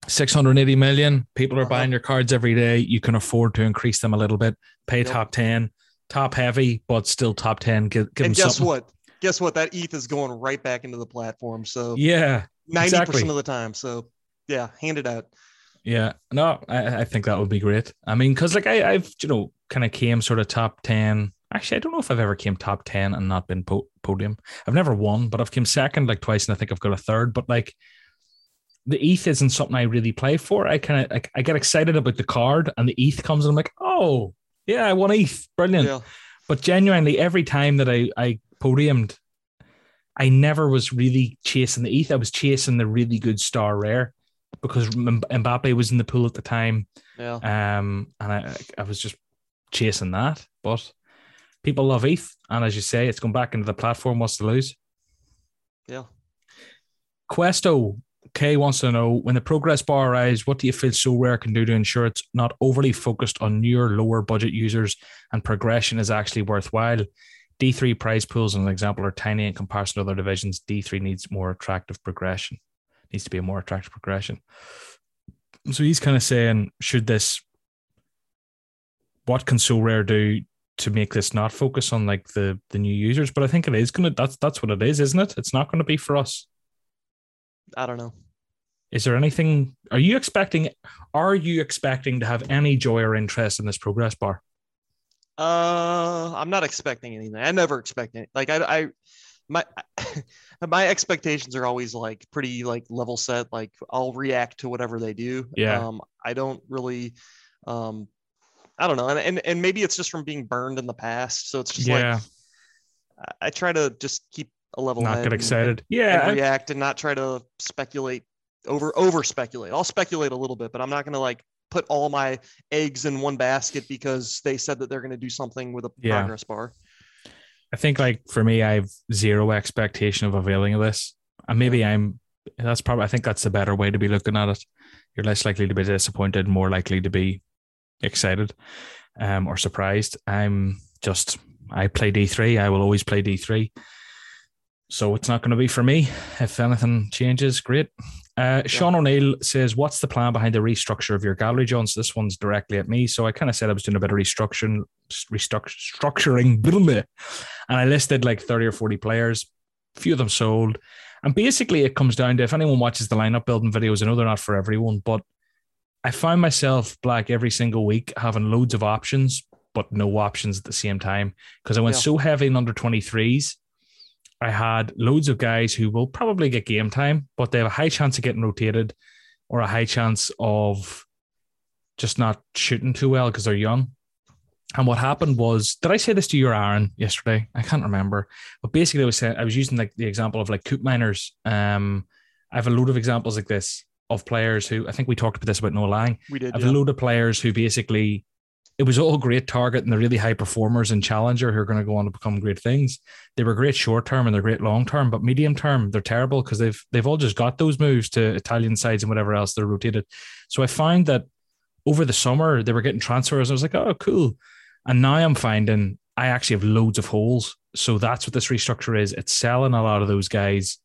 680 million people are Uh-huh. buying your cards every day you can afford to increase them a little bit pay Yep. top 10 top heavy but still top 10 give, give and guess something. what? Guess what? That ETH is going right back into the platform. So yeah ninety exactly. percent of the time. So yeah, hand it out. yeah no i, I think that would be great i mean because like I, i've you know kind of came sort of top 10 actually i don't know if i've ever came top 10 and not been po- podium i've never won but i've came second like twice and i think i've got a third but like the ETH isn't something I really play for. I kind of like I get excited about the card, and the ETH comes, and I'm like, oh yeah, I won ETH, brilliant. Yeah. But genuinely, every time that I I podiumed, I never was really chasing the ETH. I was chasing the really good star rare because Mbappe was in the pool at the time, Yeah. um, and I I was just chasing that. But people love ETH, and as you say, it's going back into the platform. What's to lose? Yeah. Questo K wants to know when the progress bar arrives, what do you feel Sorare can do to ensure it's not overly focused on newer, lower budget users and progression is actually worthwhile? D3 prize pools, as an example, are tiny in comparison to other divisions. D3 needs more attractive progression. Needs to be a more attractive progression. So he's kind of saying, should this, what can Sorare do to make this not focus on like the the new users? But I think it is gonna. That's that's what it is, isn't it? It's not going to be for us. I don't know. Is there anything? Are you expecting? Are you expecting to have any joy or interest in this progress bar? Uh, I'm not expecting anything. I never expect it. Like I, I, my, my expectations are always like pretty like level set. Like I'll react to whatever they do. Yeah. Um, I don't really, um, I don't know, and and and maybe it's just from being burned in the past. So it's just yeah. like I, I try to just keep a level. Not head get excited. and yeah. react and not try to speculate over over speculate. I'll speculate a little bit, but I'm not going to like put all my eggs in one basket because they said that they're going to do something with a Yeah. progress bar. I think like for me, I have zero expectation of availing of this. And maybe I'm that's probably I think that's the better way to be looking at it. You're less likely to be disappointed, more likely to be excited um or surprised. I'm just I play D3. I will always play D3. So it's not going to be for me. If anything changes, great. Uh, Sean O'Neill says, "What's the plan behind the restructure of your gallery, John?" So this one's directly at me. So I kind of said I was doing a bit of restructuring, restructuring, blah, and I listed like thirty or forty players. A few of them sold, and basically it comes down to if anyone watches the lineup building videos, I know they're not for everyone, but I find myself black every single week having loads of options, but no options at the same time because I went Yeah. so heavy in under twenty threes. I had loads of guys who will probably get game time, but they have a high chance of getting rotated or a high chance of just not shooting too well because they're young. And what happened was, did I say this to you or Aaron yesterday? I can't remember. But basically, I was saying I was using like the example of like Koopmeiners. Um, I have a load of examples like this of players who I think we talked about this about Noah Lang. We did. I have yeah. a load of players who basically it was all great target and the really high performers and challenger who are going to go on to become great things. They were great short term and they're great long term, but medium term they're terrible because they've they've all just got those moves to Italian sides and whatever else they're rotated. So I find that over the summer they were getting transfers. I was like, oh cool, and now I'm finding I actually have loads of holes. So that's what this restructure is. It's selling a lot of those guys.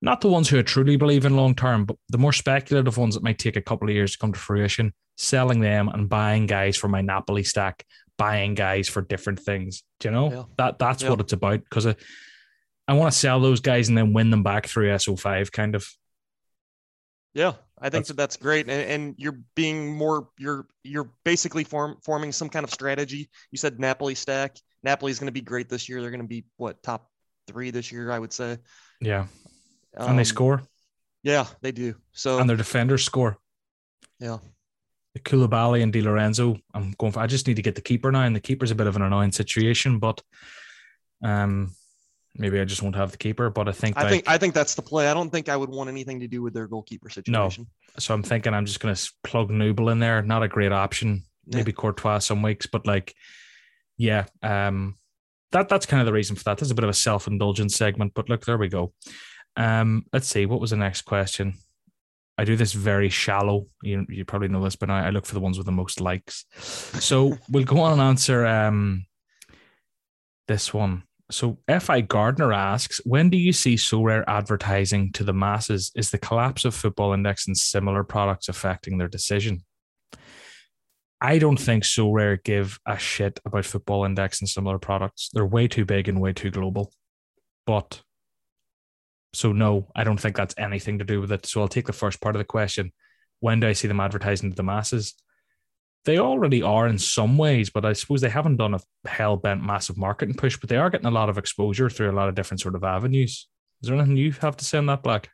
Not the ones who I truly believe in long term, but the more speculative ones that might take a couple of years to come to fruition selling them and buying guys for my Napoli stack, buying guys for different things. Do you know Yeah. that that's Yeah. what it's about? Because I, I want to sell those guys and then win them back through SO5, kind of. Yeah, I think That's- that that's great, and, and you're being more. You're you're basically form, forming some kind of strategy. You said Napoli stack. Napoli's going to be great this year. They're going to be what top three this year, I would say. Yeah, and they Um, score, Yeah, they do. So and their defenders score. yeah, The Koulibaly and Di Lorenzo. I'm going for. I just need to get the keeper now, and the keeper's a bit of an annoying situation, but um, maybe I just won't have the keeper. But I think I like, think I think that's the play. I don't think I would want anything to do with their goalkeeper situation. No. so. I'm thinking I'm just going to plug Nubel in there. Not a great option. Yeah. maybe Courtois some weeks, but like, yeah, um, that that's kind of the reason for that. There's a bit of a self indulgent segment, but look, there we go. Um, let's see, what was the next question? I do this very shallow. You you probably know this, but I, I look for the ones with the most likes. So we'll go on and answer um this one. So Fi Gardner asks, when do you see Sorare advertising to the masses? Is the collapse of football index and similar products affecting their decision? I don't think Sorare give a shit about football index and similar products. They're way too big and way too global. But so no, I don't think that's anything to do with it. So I'll take the first part of the question. When do I see them advertising to the masses? They already are in some ways, but I suppose they haven't done a hell bent massive marketing push, but they are getting a lot of exposure through a lot of different sort of avenues. Is there anything you have to say on that, Black?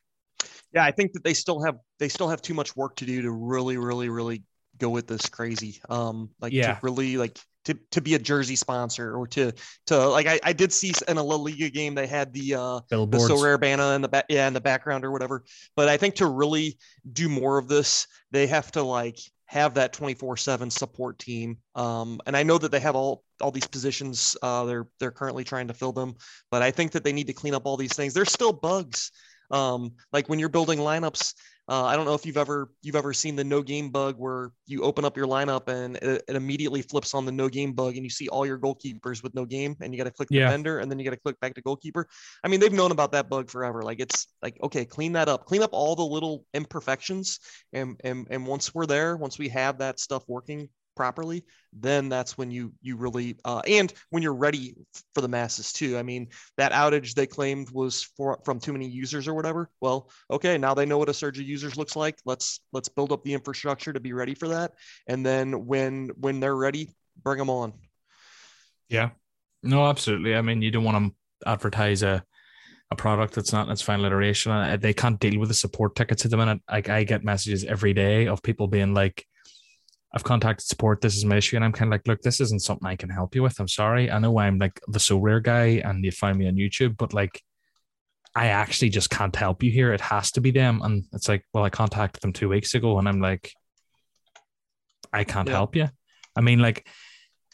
Yeah, I think that they still have they still have too much work to do to really, really, really go with this crazy. Um, like Yeah. to really like to to be a jersey sponsor or to to like I, I did see in a La Liga game they had the uh the Billboards. Sorare banner in the back yeah in the background or whatever. But I think to really do more of this, they have to like have that 24/7 support team. Um, and I know that they have all all these positions. Uh, they're they're currently trying to fill them, but I think that they need to clean up all these things. There's still bugs. Um, like when you're building lineups, Uh, I don't know if you've ever you've ever seen the no game bug where you open up your lineup and it, it immediately flips on the no game bug and you see all your goalkeepers with no game and you got to click Yeah. defender and then you got to click back to goalkeeper. I mean, they've known about that bug forever. Like it's like okay, clean that up, clean up all the little imperfections, and and and once we're there, once we have that stuff working properly, then that's when you you really uh, and when you're ready for the masses too. I mean, that outage they claimed was for from too many users or whatever. Well, okay, now they know what a surge of users looks like. Let's let's build up the infrastructure to be ready for that, and then when when they're ready, bring them on. Yeah. No, absolutely. I mean, you don't want to advertise a a product that's not in its final iteration. They can't deal with the support tickets at the minute. Like I get messages every day of people being like, I've contacted support. This is my issue. And I'm kind of like, look, this isn't something I can help you with. I'm sorry. I know I'm like the Sorare guy and you find me on YouTube, but like I actually just can't help you here. It has to be them. And it's like, well, I contacted them two weeks ago and I'm like, I can't Yeah. help you. I mean, like,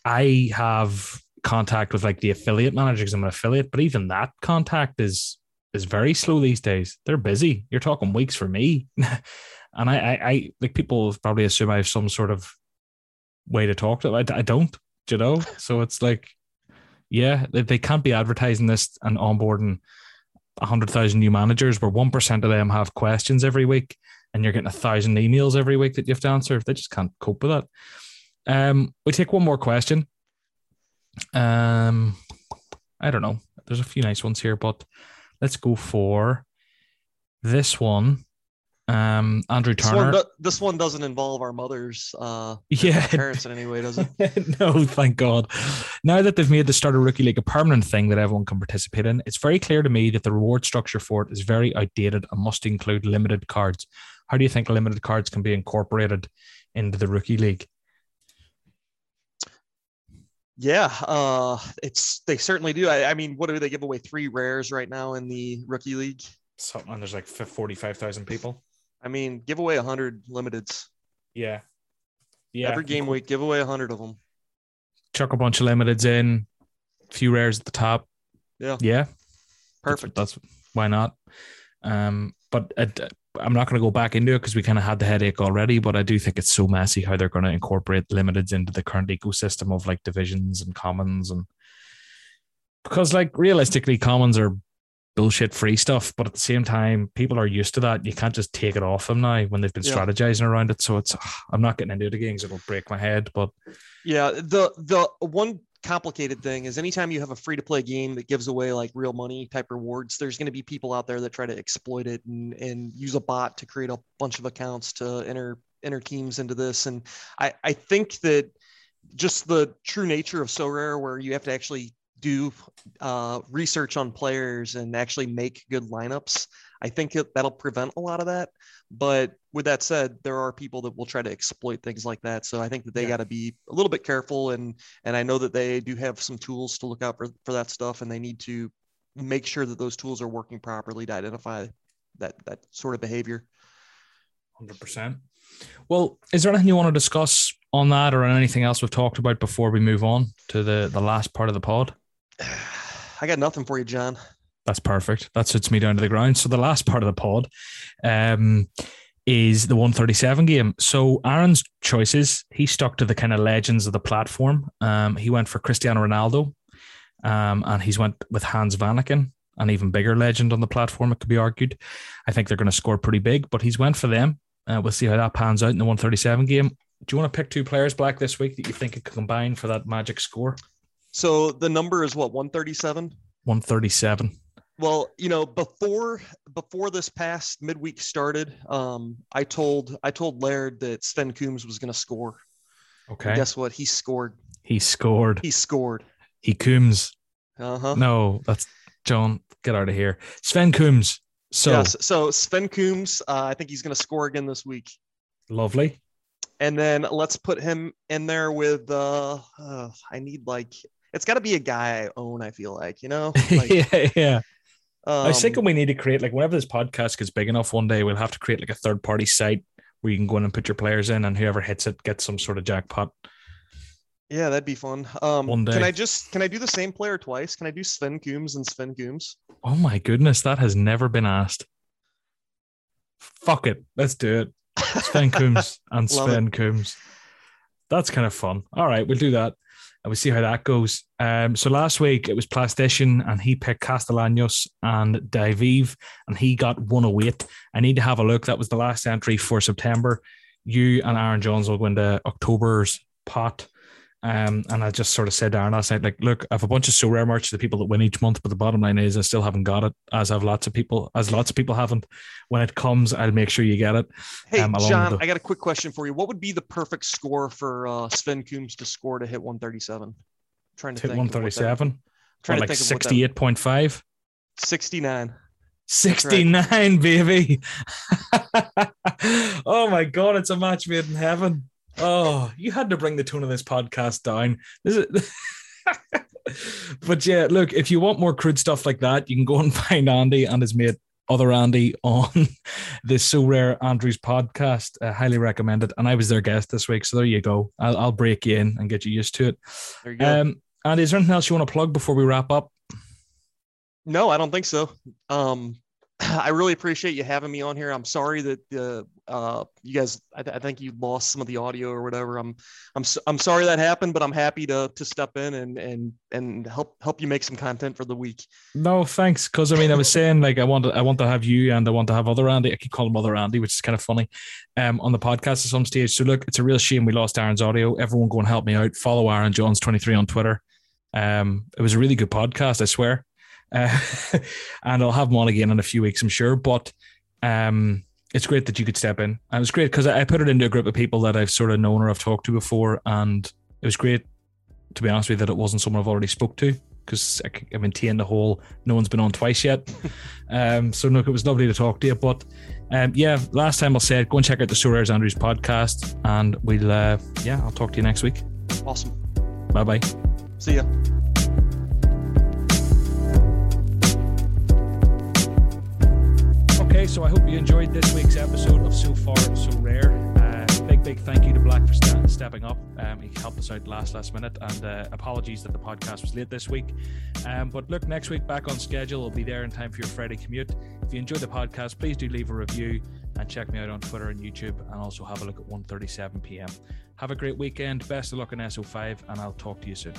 I have contact with like the affiliate manager because I'm an affiliate, but even that contact is is very slow these days. They're busy. You're talking weeks for me. and I, I, I like people probably assume I have some sort of way to talk to them. I, I don't, you know? So it's like, yeah, they, they can't be advertising this and onboarding 100,000 new managers where 1% of them have questions every week and you're getting a thousand emails every week that you have to answer. They just can't cope with that. Um, we take one more question. Um, I don't know. There's a few nice ones here, but let's go for this one. Um, Andrew This one, Turner. do- this one doesn't involve our mothers, uh, Yeah, parents in any way, does it? no, thank God. Now that they've made the Starter Rookie League a permanent thing that everyone can participate in, it's very clear to me that the reward structure for it is very outdated and must include limited cards. How do you think limited cards can be incorporated into the Rookie League? Yeah, uh, it's they certainly do. I, I mean, what do they give away? Three rares right now in the rookie league. Something, and there's like 45,000 people. I mean, give away a hundred limiteds Yeah. Yeah. every game week. Give away a hundred of them. Chuck a bunch of limiteds in, a few rares at the top. Yeah. Yeah. That's- Perfect. That's, why not. Um, but it, I'm not going to go back into it because we kind of had the headache already. But I do think it's so messy how they're going to incorporate limiteds into the current ecosystem of like divisions and commons and because like realistically, commons are bullshit free stuff, but at the same time, people are used to that. You can't just take it off them now when they've been Yeah. strategizing around it. So it's ah, I'm not getting into it again because it'll break my head. But Yeah, the the one complicated thing is anytime you have a free to play game that gives away like real money type rewards, there's going to be people out there that try to exploit it and and use a bot to create a bunch of accounts to enter enter teams into this. And I I think that just the true nature of Sorare where you have to actually do uh, research on players and actually make good lineups i think it, that'll prevent a lot of that but with that said there are people that will try to exploit things like that so i think that they Yeah. got to be a little bit careful and and i know that they do have some tools to look out for, for that stuff and they need to make sure that those tools are working properly to identify that that sort of behavior Hundred percent. Well, is there anything you want to discuss on that, or anything else we've talked about before we move on to the the last part of the pod? i got nothing for you john That's perfect. That suits me down to the ground. So the last part of the pod, um, is the 137 game. So Aaron's choices, he stuck to the kind of legends of the platform. Um, he went for Cristiano Ronaldo, um, and he's went with Hans Vanaken, an even bigger legend on the platform. It could be argued. I think they're going to score pretty big, but he's went for them. Uh, we'll see how that pans out in the 137 game. Do you want to pick two players, Black, this week that you think could combine for that magic score? So the number is what 137 137. Well, you know, before before this past midweek started, um, I told I told Laird that Sven Kums was going to score. And Okay. guess what? He scored. He scored. He scored. He Kums. Uh huh. No, that's John. Get out of here. Sven Kums. So yes. So Sven Kums, uh, I think he's going to score again this week. lovely. And then let's put him in there with. Uh, uh, I need like it's got to be a guy I own. I feel like you know. Like, yeah, yeah. I was um, thinking we need to create like whenever this podcast gets big enough, one day we'll have to create like a third party site where you can go in and put your players in, and whoever hits it gets some sort of jackpot. Yeah, that'd be fun. Um, One Can. I just can I do the same player twice? Can I do Sven Kums and Sven Kums? Oh my goodness, that has never been asked. Fuck it. Let's do it. Sven Kums and Sven Kums. That's kind of fun. All right, we'll do that. And we'll see how that goes. Um, so last week it was Plastician and he picked Castellanos and Divive and he got 108. I need to have a look. That was the last entry for September. You and Aaron Jones will go into October's pot. Um, and I just sort of said to Aaron last night, like, look, I have a bunch of Sorare merch the people that win each month, but the bottom line is I still haven't got it, as have lots of people, as lots of people haven't. When it comes, I'll make sure you get it. Hey, um, John, the- I got a quick question for you. What would be the perfect score for uh, Sven Kums to score to hit 137? trying to hit 137. Trying to like 68.5. 69. 69, right. baby. oh my god, it's a match made in heaven. Oh, you had to bring the tone of this podcast down. This is but yeah, look, if you want more crude stuff like that, you can go and find Andy and his mate other Andy on the Sorare Andrews podcast. I highly recommend it. And I was their guest this week. So there you go. I'll, I'll break you in and get you used to it. There you go. Um, and is there anything else you want to plug before we wrap up? No, I don't think so. Um, I really appreciate you having me on here. I'm sorry that uh, uh, you guys, I, th- I, think you lost some of the audio or whatever. I'm, I'm, I'm sorry that happened, but I'm happy to to step in and and and help help you make some content for the week. No, thanks. Because I mean, I was saying like I want to I want to have you and I want to have other Andy. I keep calling him other Andy, which is kind of funny, um, on the podcast at some stage. So look, it's a real shame we lost Aaron's audio. Everyone go and help me out. Follow Aaron Jones twenty three on Twitter. Um, it was a really good podcast, I swear. Uh, and I'll have him on again in a few weeks, I'm sure. But um, it's great that you could step in. And it was great because I put it into a group of people that I've sort of known or I've talked to before. And it was great, to be honest with you, that it wasn't someone I've already spoke to because I, I maintained the whole no one's been on twice yet. um, so, look, it was lovely to talk to you. But um, yeah, last time I said go and check out the Sorares Andrews podcast. And we'll, uh, yeah, I'll talk to you next week. Awesome. Bye bye. See ya. Okay, so I hope you enjoyed this week's episode of So Far and So Rare. Uh, big, big thank you to Black for st- stepping up. Um, he helped us out last last minute, and uh, apologies that the podcast was late this week. Um, but look, next week back on schedule. We'll be there in time for your Friday commute. If you enjoyed the podcast, please do leave a review and check me out on Twitter and YouTube, and also have a look at 1:37 p.m. Have a great weekend. Best of luck in SO5, and I'll talk to you soon.